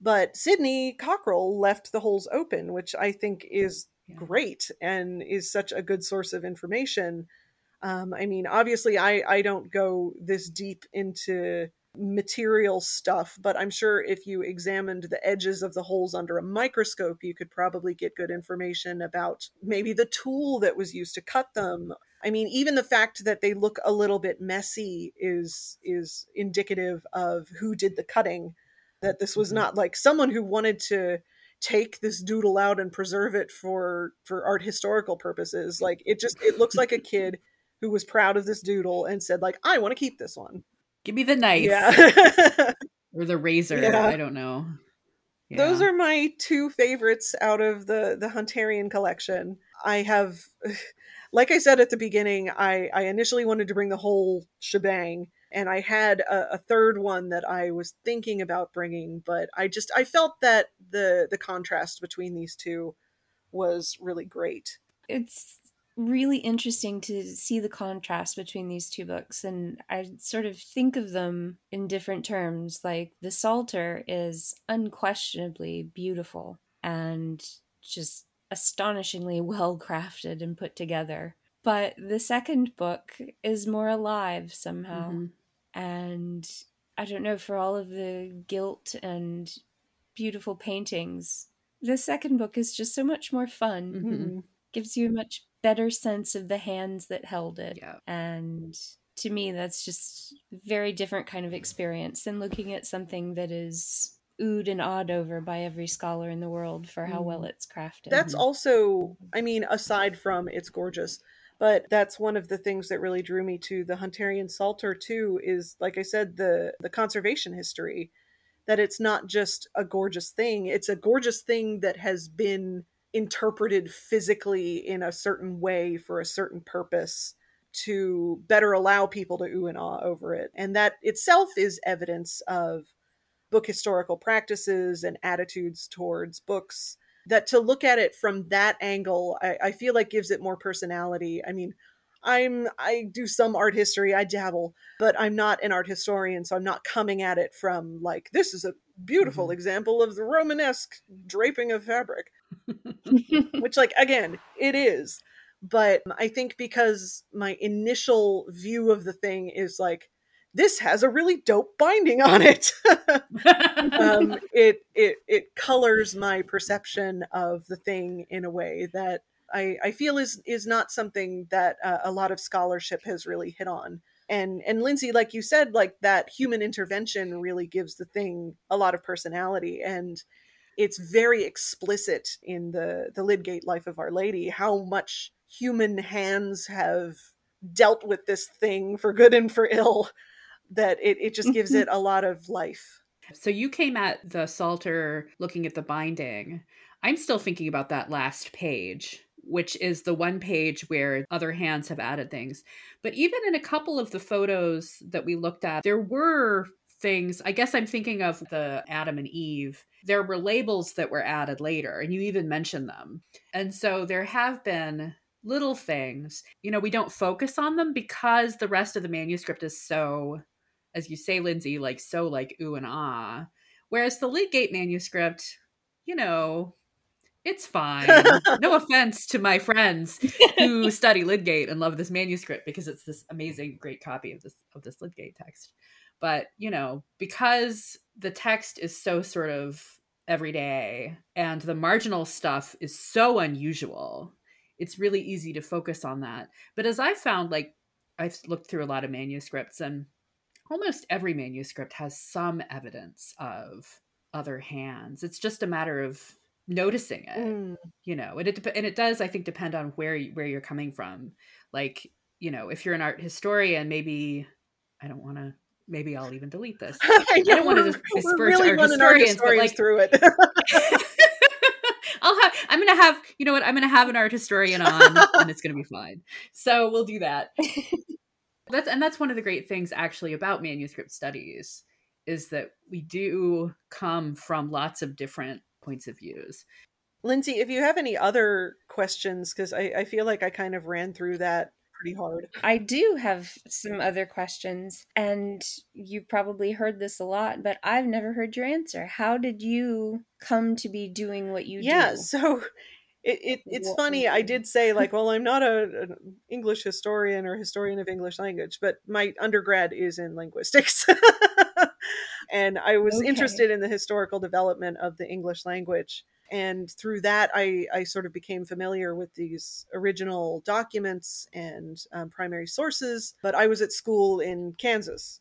But Sydney Cockerell left the holes open, which I think is yeah. great and is such a good source of information. Um, I mean, obviously, I, I don't go this deep into material stuff, but I'm sure if you examined the edges of the holes under a microscope, you could probably get good information about maybe the tool that was used to cut them. I mean, even the fact that they look a little bit messy is is indicative of who did the cutting that this was mm-hmm. not like someone who wanted to take this doodle out and preserve it for for art historical purposes. Like it just it looks like a kid who was proud of this doodle and said like i want to keep this one. Give me the knife. Yeah. Or the razor. Yeah. i don't know. Yeah. those are my two favorites out of the the hunterian collection. I have like i said at the beginning i i initially wanted to bring the whole shebang and I had a, a, third one that I was thinking about bringing, but I just I felt that the the contrast between these two was really great. It's really interesting to see the contrast between these two books and I sort of think of them in different terms like the Psalter is unquestionably beautiful and just astonishingly well crafted and put together but the second book is more alive somehow mm-hmm and I don't know, for all of the gilt and beautiful paintings, the second book is just so much more fun. Mm-hmm. Gives you a much better sense of the hands that held it. Yeah. And to me, that's just very different kind of experience than looking at something that is oohed and awed over by every scholar in the world for how well mm. it's crafted. That's also, I mean, aside from it's gorgeous, but that's one of the things that really drew me to the Hunterian Psalter too is like I said the the conservation history that it's not just a gorgeous thing it's a gorgeous thing that has been interpreted physically in a certain way for a certain purpose to better allow people to ooh and ah over it and that itself is evidence of book historical practices and attitudes towards books that to look at it from that angle, I, I feel like gives it more personality. I mean, I'm I do some art history, I dabble, but I'm not an art historian, so I'm not coming at it from like this is a beautiful mm-hmm. example of the Romanesque draping of fabric. Which like again, it is. But I think because my initial view of the thing is like this has a really dope binding on it. um, it it it colors my perception of the thing in a way that I, I feel is is not something that uh, a lot of scholarship has really hit on. And and Lindsay, like you said, like that human intervention really gives the thing a lot of personality, and it's very explicit in the the Lydgate Life of Our Lady how much human hands have dealt with this thing for good and for ill that it, it just gives mm-hmm. it a lot of life. So you came at the Psalter looking at the binding. I'm still thinking about that last page, which is the one page where other hands have added things. But even in a couple of the photos that we looked at, there were things. I guess I'm thinking of the Adam and Eve. There were labels that were added later, and you even mentioned them. And so there have been little things. You know, we don't focus on them because the rest of the manuscript is so as you say, Lindsay, like so like ooh and ah. Whereas the Lydgate manuscript, you know, it's fine. no offense to my friends who study Lydgate and love this manuscript because it's this amazing, great copy of this of this Lydgate text. But you know, because the text is so sort of everyday and the marginal stuff is so unusual, it's really easy to focus on that. But as I found, like I've looked through a lot of manuscripts and almost every manuscript has some evidence of other hands. It's just a matter of noticing it, mm. you know. And it and it does, I think, depend on where you, where you're coming from. Like, you know, if you're an art historian, maybe I don't want to. Maybe I'll even delete this. I, don't want to disperse really art historians, but like through it. I'll have. I'm gonna have. You know what? I'm gonna have an art historian on, and it's gonna be fine. So we'll do that. That's and that's one of the great things actually about manuscript studies is that we do come from lots of different points of views. Lindsay, if you have any other questions, because I, I feel like I kind of ran through that pretty hard. I do have some other questions, and you probably heard this a lot, but I've never heard your answer. How did you come to be doing what you yeah, do? Yeah, so it, it it's what, funny i did say like well i'm not a, an english historian or historian of english language but my undergrad is in linguistics and i was okay. interested in the historical development of the english language and through that i i sort of became familiar with these original documents and um, primary sources but i was at school in kansas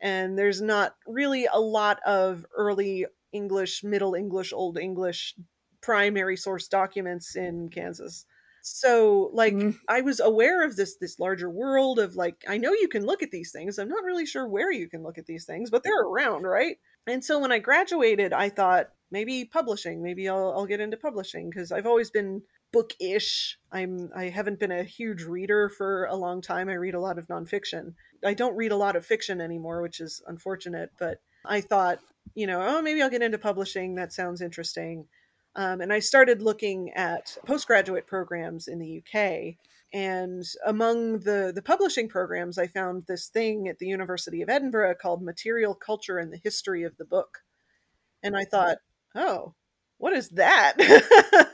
and there's not really a lot of early english middle english old english primary source documents in Kansas. So like mm. I was aware of this this larger world of like I know you can look at these things. I'm not really sure where you can look at these things, but they're around, right? And so when I graduated, I thought maybe publishing, maybe I'll I'll get into publishing because I've always been bookish. I'm I haven't been a huge reader for a long time. I read a lot of nonfiction. I don't read a lot of fiction anymore, which is unfortunate, but I thought, you know, oh maybe I'll get into publishing. That sounds interesting. Um, and I started looking at postgraduate programs in the UK. And among the, the publishing programs, I found this thing at the University of Edinburgh called Material Culture and the History of the Book. And I thought, oh, what is that?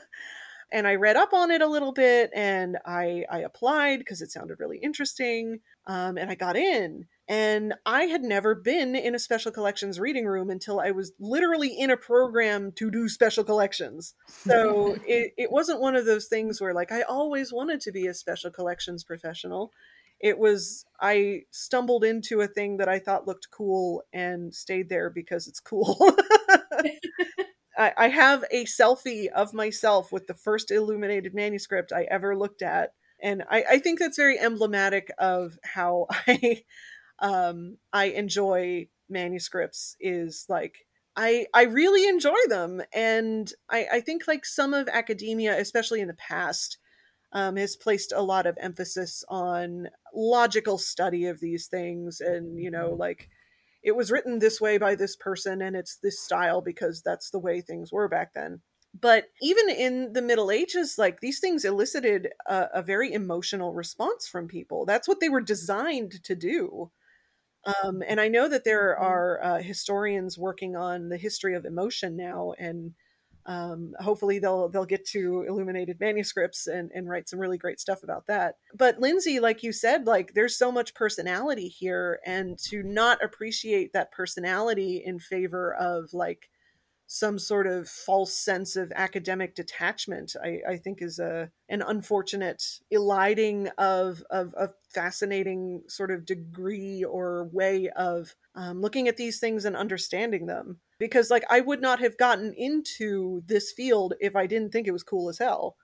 and I read up on it a little bit and I, I applied because it sounded really interesting. Um, and I got in. And I had never been in a special collections reading room until I was literally in a program to do special collections. So it, it wasn't one of those things where, like, I always wanted to be a special collections professional. It was, I stumbled into a thing that I thought looked cool and stayed there because it's cool. I, I have a selfie of myself with the first illuminated manuscript I ever looked at. And I, I think that's very emblematic of how I um, I enjoy manuscripts is like I I really enjoy them, and I I think like some of academia, especially in the past, um, has placed a lot of emphasis on logical study of these things, and you know like it was written this way by this person, and it's this style because that's the way things were back then. but even in the middle ages like these things elicited a, a very emotional response from people. That's what they were designed to do um, and i know that there Mhm. are uh, historians working on the history of emotion now and um, hopefully they'll they'll get to illuminated manuscripts and, and write some really great stuff about that but lindsay like you said like there's so much personality here and to not appreciate that personality in favor of like some sort of false sense of academic detachment i, I think is a an unfortunate eliding of of a fascinating sort of degree or way of um, looking at these things and understanding them because like i would not have gotten into this field if i didn't think it was cool as hell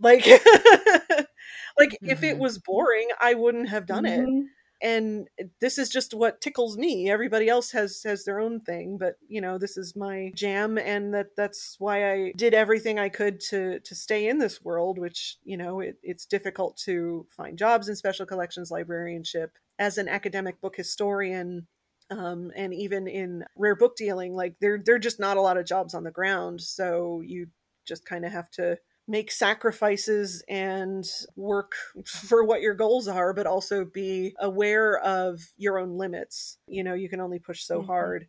like like if it Mhm. was boring i wouldn't have done it Mhm. And this is just what tickles me. Everybody else has has their own thing but you know this is my jam and that that's why i did everything i could to to stay in this world which you know it, it's difficult to find jobs in special collections librarianship. As an academic book historian um, and even in rare book dealing like there there are just not a lot of jobs on the ground so you just kind of have to make sacrifices and work for what your goals are but also be aware of your own limits you know you can only push so Mhm. hard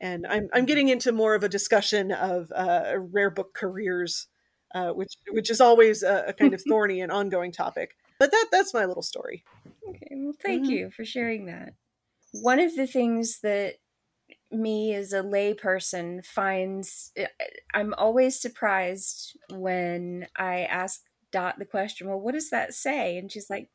and i'm i'm getting into more of a discussion of uh, rare book careers uh, which which is always a, a kind of thorny and ongoing topic but that that's my little story Okay, well, thank Mhm. you for sharing that. One of the things that me as a layperson finds, eh, I'm always surprised when I ask Dot the question, well, what does that say? And she's like,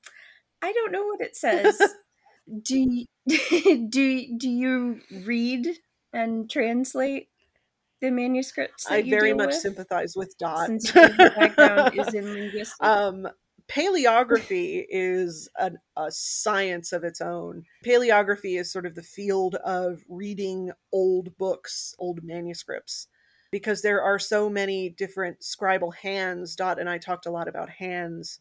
I don't know what it says. do, you, do, do you read and translate the manuscripts i very much with? sympathize with dot Since your background is in linguistics. um paleography is an, a science of its own. Paleography is sort of the field of reading old books old manuscripts because there are so many different scribal hands. Dot and i talked a lot about hands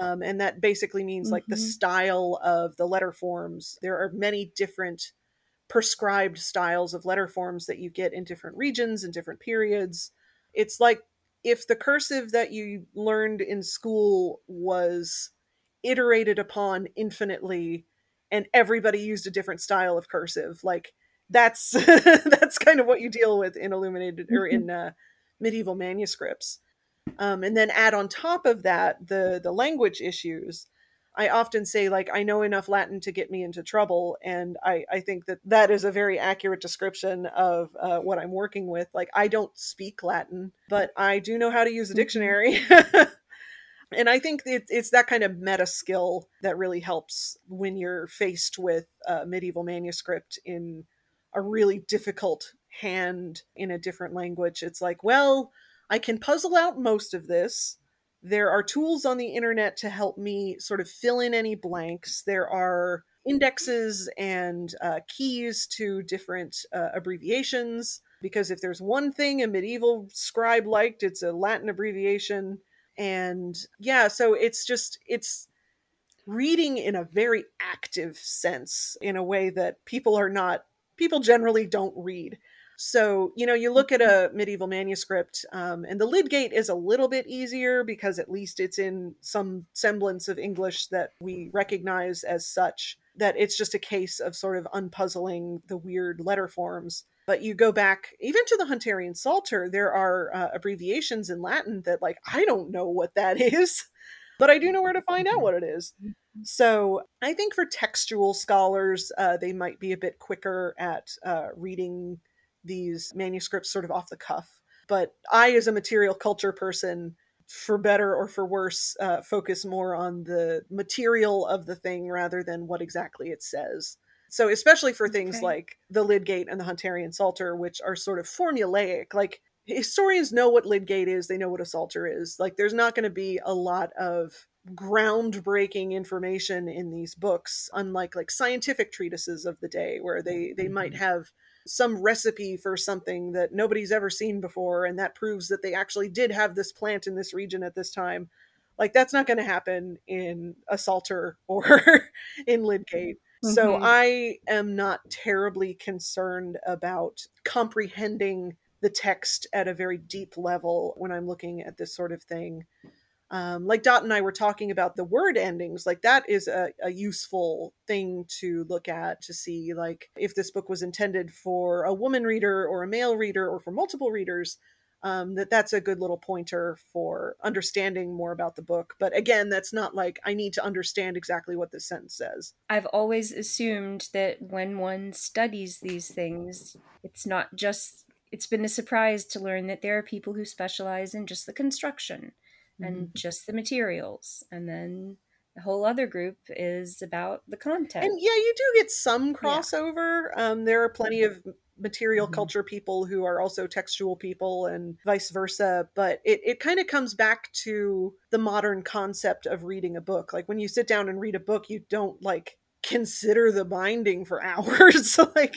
um, and that basically means like the Mhm. style of the letter forms. There are many different prescribed styles of letter forms that you get in different regions and different periods. It's like if the cursive that you learned in school was iterated upon infinitely and everybody used a different style of cursive like that's that's kind of what you deal with in illuminated or in uh, medieval manuscripts. Um, and then add on top of that the the language issues i often say like i know enough latin to get me into trouble and i i think that that is a very accurate description of uh, what i'm working with. Like i don't speak latin but i do know how to use a Mhm. dictionary. And i think it, it's that kind of meta skill that really helps when you're faced with a medieval manuscript in a really difficult hand in a different language. It's like well i can puzzle out most of this there are tools on the internet to help me sort of fill in any blanks. There are indexes and uh, keys to different uh, abbreviations because if there's one thing a medieval scribe liked it's a latin abbreviation. And yeah so it's just it's reading in a very active sense in a way that people are not people generally don't read so you know you look at a medieval manuscript um, and the Lydgate is a little bit easier because at least it's in some semblance of english that we recognize as such that it's just a case of sort of unpuzzling the weird letter forms. But you go back even to the hunterian psalter there are uh, abbreviations in latin that like i don't know what that is but i do know where to find out what it is. So i think for textual scholars uh, they might be a bit quicker at uh, reading these manuscripts sort of off the cuff but i as a material culture person for better or for worse uh, focus more on the material of the thing rather than what exactly it says so especially for things Okay. like the Lydgate and the Hunterian Psalter, which are sort of formulaic, like historians know what Lydgate is, they know what a Psalter is. Like there's not going to be a lot of groundbreaking information in these books, unlike like scientific treatises of the day, where they they might have some recipe for something that nobody's ever seen before, and that proves that they actually did have this plant in this region at this time. Like that's not going to happen in a Psalter or in Lydgate. So Mhm. I am not terribly concerned about comprehending the text at a very deep level when I'm looking at this sort of thing. Um, like Dot and I were talking about the word endings, like that is a, a useful thing to look at to see, like, if this book was intended for a woman reader or a male reader or for multiple readers um, that that's a good little pointer for understanding more about the book. But again, that's not like I need to understand exactly what this sentence says. I've always assumed that when one studies these things, it's not just, it's been a surprise to learn that there are people who specialize in just the construction and mm-hmm. just the materials. And then the whole other group is about the content. And yeah, you do get some crossover. Yeah. Um, there are plenty of material mm-hmm. culture people who are also textual people and vice versa but it, it kind of comes back to the modern concept of reading a book like when you sit down and read a book you don't like consider the binding for hours like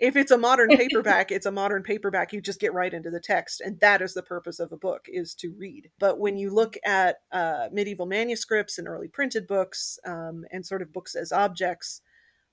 if it's a modern paperback it's a modern paperback. You just get right into the text and that is the purpose of a book is to read. But when you look at uh, medieval manuscripts and early printed books um, and sort of books as objects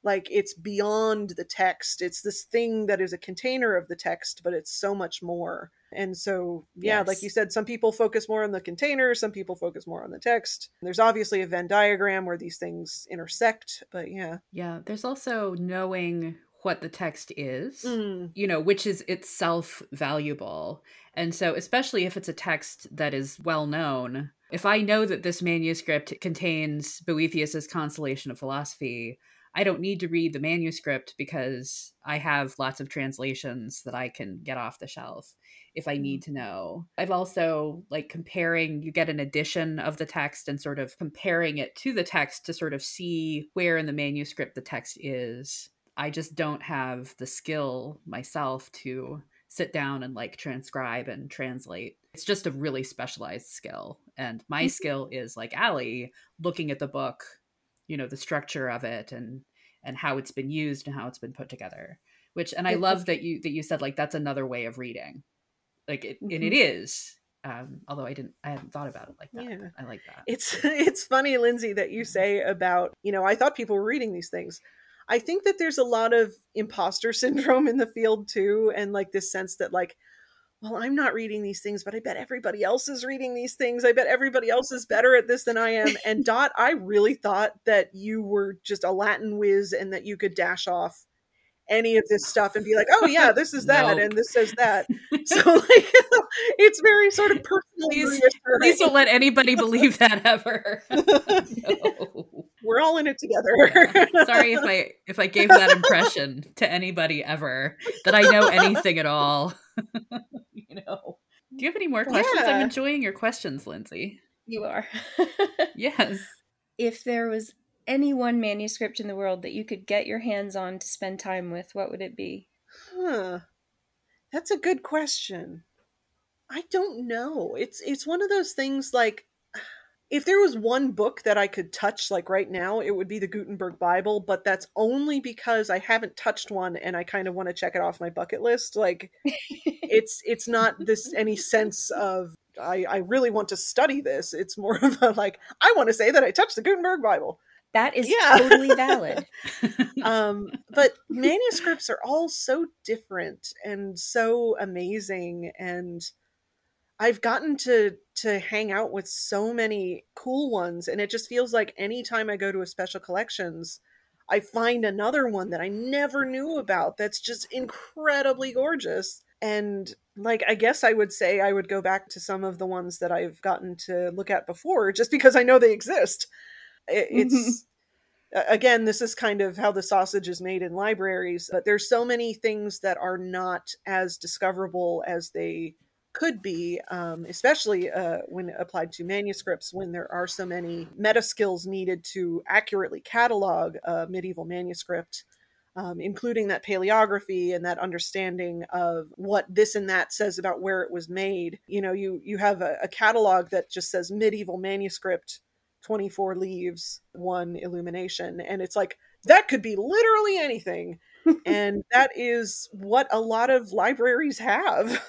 like it's beyond the text. It's this thing that is a container of the text but it's so much more. And so yeah yes. like you said some people focus more on the container some people focus more on the text. There's obviously a venn diagram where these things intersect but yeah. Yeah there's also knowing what the text is mm. you know which is itself valuable and so especially if it's a text that is well known if i know that this manuscript contains boethius's consolation of philosophy I don't need to read the manuscript because I have lots of translations that I can get off the shelf if I need mm-hmm. to know. I've also like comparing, you get an edition of the text and sort of comparing it to the text to sort of see where in the manuscript the text is. I just don't have the skill myself to sit down and like transcribe and translate. It's just a really specialized skill. And my mm-hmm. skill is like Allie looking at the book you know the structure of it and and how it's been used and how it's been put together which and i love that you that you said like that's another way of reading like it, mm-hmm. and it mm-hmm. um although i didn't i hadn't thought about it like that yeah. i like that it's it's funny lindsay that you say about you know i thought people were reading these things i think that there's a lot of imposter syndrome in the field too and like this sense that like well, I'm not reading these things, but I bet everybody else is reading these things. I bet everybody else is better at this than I am. And Dot, I really thought that you were just a Latin whiz and that you could dash off any of this stuff and be like, oh yeah, this is that, nope. and this says that. So like, it's very sort of personal. Please, please don't let anybody believe that ever. no. We're all in it together. yeah. Sorry if I if I gave that impression to anybody ever that I know anything at all. you know. Do you have any more questions? Yeah. I'm enjoying your questions, Lindsay. You are. yes. If there was any one manuscript in the world that you could get your hands on to spend time with, what would it be? Huh. That's a good question. I don't know. It's it's one of those things like if there was one book that I could touch like right now, it would be the Gutenberg Bible, but that's only because I haven't touched one and I kind of want to check it off my bucket list. Like it's it's not this any sense of I, I really want to study this. It's more of a like I want to say that I touched the Gutenberg Bible. That is yeah. totally valid. um, but manuscripts are all so different and so amazing and I've gotten to to hang out with so many cool ones and it just feels like anytime I go to a special collections I find another one that I never knew about that's just incredibly gorgeous and like I guess I would say I would go back to some of the ones that I've gotten to look at before just because I know they exist. It's again this is kind of how the sausage is made in libraries but there's so many things that are not as discoverable as they could be, um, especially uh, when applied to manuscripts, when there are so many meta skills needed to accurately catalog a medieval manuscript, um, including that paleography and that understanding of what this and that says about where it was made. You know, you you have a, a catalog that just says medieval manuscript, twenty four leaves, one illumination, and it's like that could be literally anything. and that is what a lot of libraries have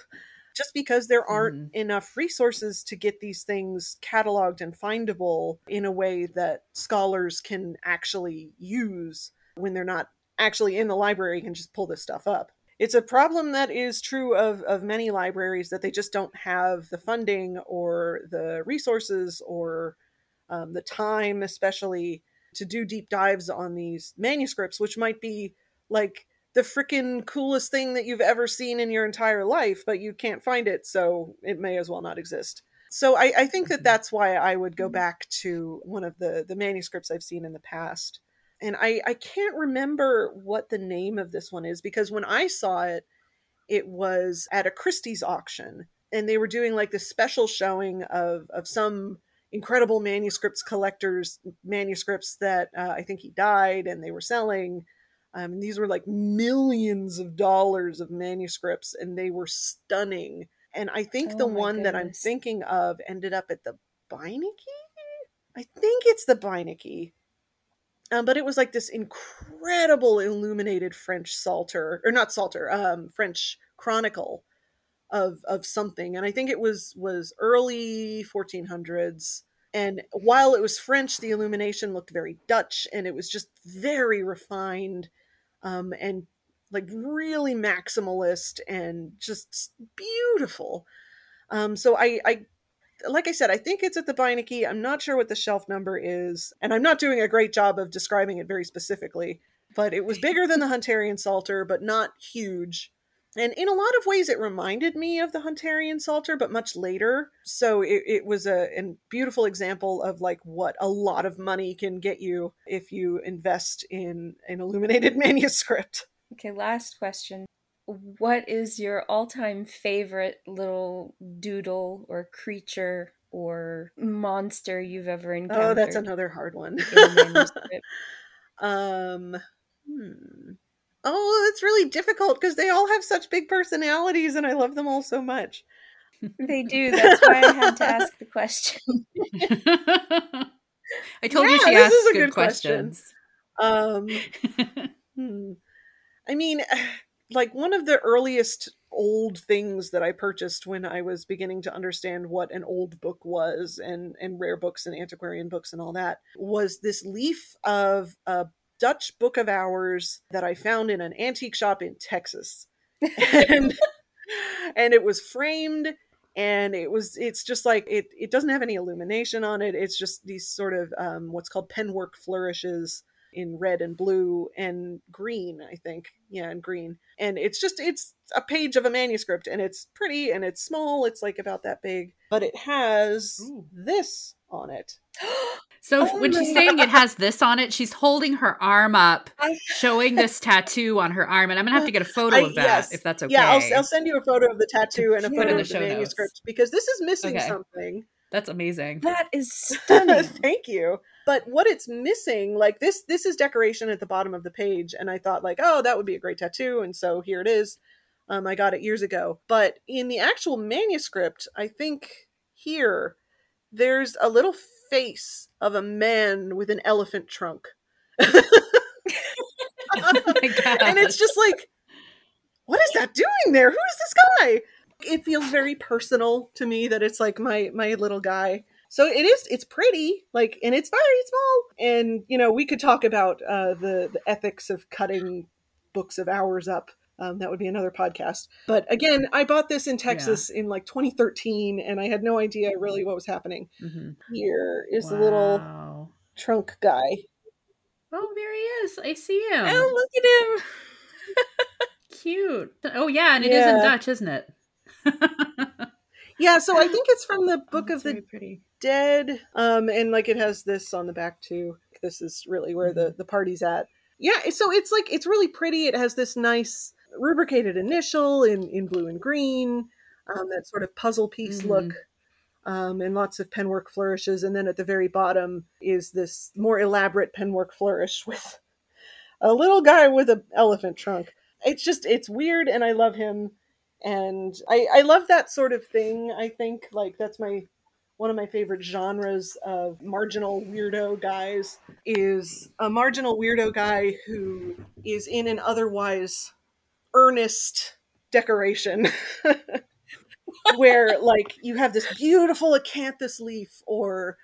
just because there aren't mm-hmm. enough resources to get these things cataloged and findable in a way that scholars can actually use when they're not actually in the library can just pull this stuff up it's a problem that is true of, of many libraries that they just don't have the funding or the resources or um, the time, especially to do deep dives on these manuscripts, which might be like the freaking coolest thing that you've ever seen in your entire life, but you can't find it, so it may as well not exist. So I, I think that Mhm. that's why I would go back to one of the the manuscripts I've seen in the past, and I I can't remember what the name of this one is because when I saw it, it was at a Christie's auction, and they were doing like this special showing of of some incredible manuscripts collectors manuscripts that uh, I think he died and they were selling. Um, these were like millions of dollars of manuscripts, and they were stunning. And I think Oh the one that I'm thinking of ended up at the Beinecke. I think it's the Beinecke. Um, but it was like this incredible illuminated French Psalter, or not Psalter, um, French chronicle of of something, and I think it was was early 1400s. And while it was French, the illumination looked very Dutch, and it was just very refined, um, and like really maximalist and just beautiful. Um, so I, I like I said, I think it's at the Beinecke. I'm not sure what the shelf number is, and I'm not doing a great job of describing it very specifically. But it was bigger than the Hunterian Psalter, but not huge. And in a lot of ways, it reminded me of the Hunterian Psalter, but much later. So it, it was a, a beautiful example of like what a lot of money can get you if you invest in an illuminated manuscript. Okay, last question. What is your all time favorite little doodle or creature or monster you've ever encountered? Oh, that's another hard one. in a manuscript? Um, hmm. Oh, it's really difficult because they all have such big personalities, and I love them all so much. they do. That's why I had to ask the question. I told you she this asked is a good, good question. questions. Um, hmm. I mean, like one of the earliest old things that I purchased when I was beginning to understand what an old book was, and and rare books and antiquarian books and all that, was this leaf of a Dutch Book of Hours that I found in an antique shop in Texas, and and it was framed and it was it's just like it it doesn't have any illumination on it. It's just these sort of um, what's called penwork flourishes in red and blue and green i think. Yeah and green. And it's just it's a page of a manuscript and it's pretty and it's small. It's like about that big. But it has Ooh. this on it So Oh when she's saying it has this on it, she's holding her arm up, I- showing this tattoo on her arm, and I'm gonna have to get a photo I- of that yes. if that's okay. yeah I'll, I'll send you a photo of the tattoo and a photo in the of the show notes. manuscript because this is missing Okay. something That's amazing. That is stunning. Thank you. But what it's missing, like this, this is decoration at the bottom of the page, and I thought like, oh, that would be a great tattoo, and so here it is. Um, I got it years ago, but in the actual manuscript, I think here there's a little face of a man with an elephant trunk, oh my god! and it's just like, what is that doing there? Who is this guy? It feels very personal to me that it's like my my little guy. So it is. It's pretty, like, and it's very small. And you know, we could talk about uh, the the ethics of cutting books of hours up. Um, that would be another podcast. But again, I bought this in Texas in like 2013, and I had no idea really what was happening. Mhm. Here is the little trunk guy. Oh, there he is. I see him. Oh, look at him. Cute. Oh yeah, and it is in Dutch, isn't it? Yeah, so I think it's from the Book Oh, of the pretty. dead um and like it has this on the back too this is really where the the party's at yeah so it's like it's really pretty it has this nice rubricated initial in in blue and green um that sort of puzzle piece Mhm. look um and lots of penwork flourishes. And then at the very bottom is this more elaborate penwork flourish with a little guy with an elephant trunk. It's just it's weird and i love him. And i i love that sort of thing i think. Like that's my one of my favorite genres of marginal weirdo guys is a marginal weirdo guy who is in an otherwise earnest decoration where like you have this beautiful acanthus leaf or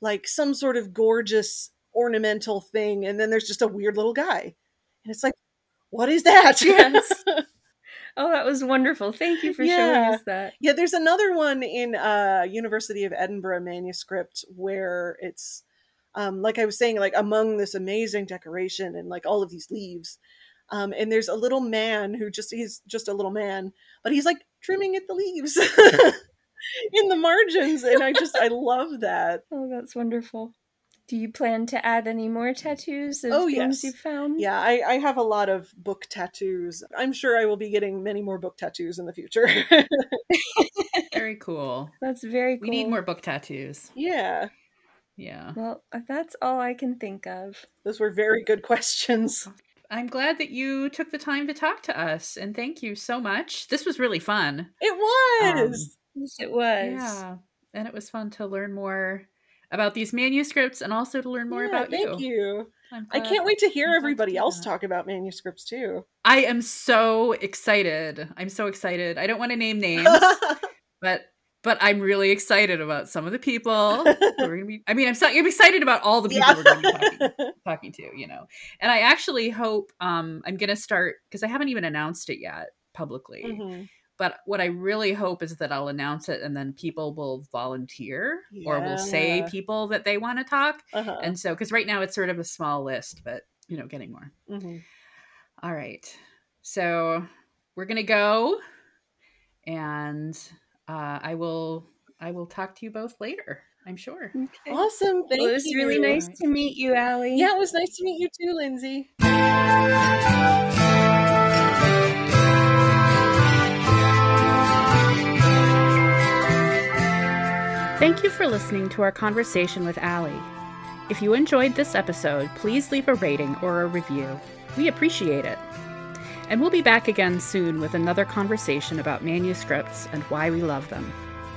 like some sort of gorgeous ornamental thing and then there's just a weird little guy and it's like what is that Yes. Oh, that was wonderful. Thank you for showing us that. Yeah, there's another one in uh University of Edinburgh manuscript where it's um like I was saying, like among this amazing decoration and like all of these leaves. Um, and there's a little man who just he's just a little man, but he's like trimming at the leaves in the margins, and I just I love that. Oh, that's wonderful. Do you plan to add any more tattoos of Oh, things yes. you found? Yeah, I, I have a lot of book tattoos. I'm sure I will be getting many more book tattoos in the future. Very cool. That's very cool. We need more book tattoos. yeah, Yeah. Well, that's all I can think of. those were very good questions. I'm glad that you took the time to talk to us and thank you so much. This was really fun. It um, was. Yes, it was. Yeah. And it was fun to learn more about these manuscripts and also to learn more Yeah, about thank you. you. I can't wait to hear I'm everybody else that. talk about manuscripts too. I am so excited. I'm so excited. I don't want to name names, but but I'm really excited about some of the people going to be. I mean, I'm so I'm excited about all the people Yeah. we're going to be talking, talking to. You know, and I actually hope um, I'm going to start because I haven't even announced it yet publicly. Mhm. But what I really hope is that I'll announce it and then people will volunteer or will say people that they want to talk. Uh-huh. And so, because right now it's sort of a small list, but you know, getting more. Mhm. All right. So we're gonna go, and uh, I will I will talk to you both later. I'm sure. Okay. Awesome. Thank well, it was you. really nice to meet you, Allie. Yeah, it was nice to meet you too, Lindsay. Thank you for listening to our conversation with Allie. If you enjoyed this episode, please leave a rating or a review. We appreciate it. And we'll be back again soon with another conversation about manuscripts and why we love them.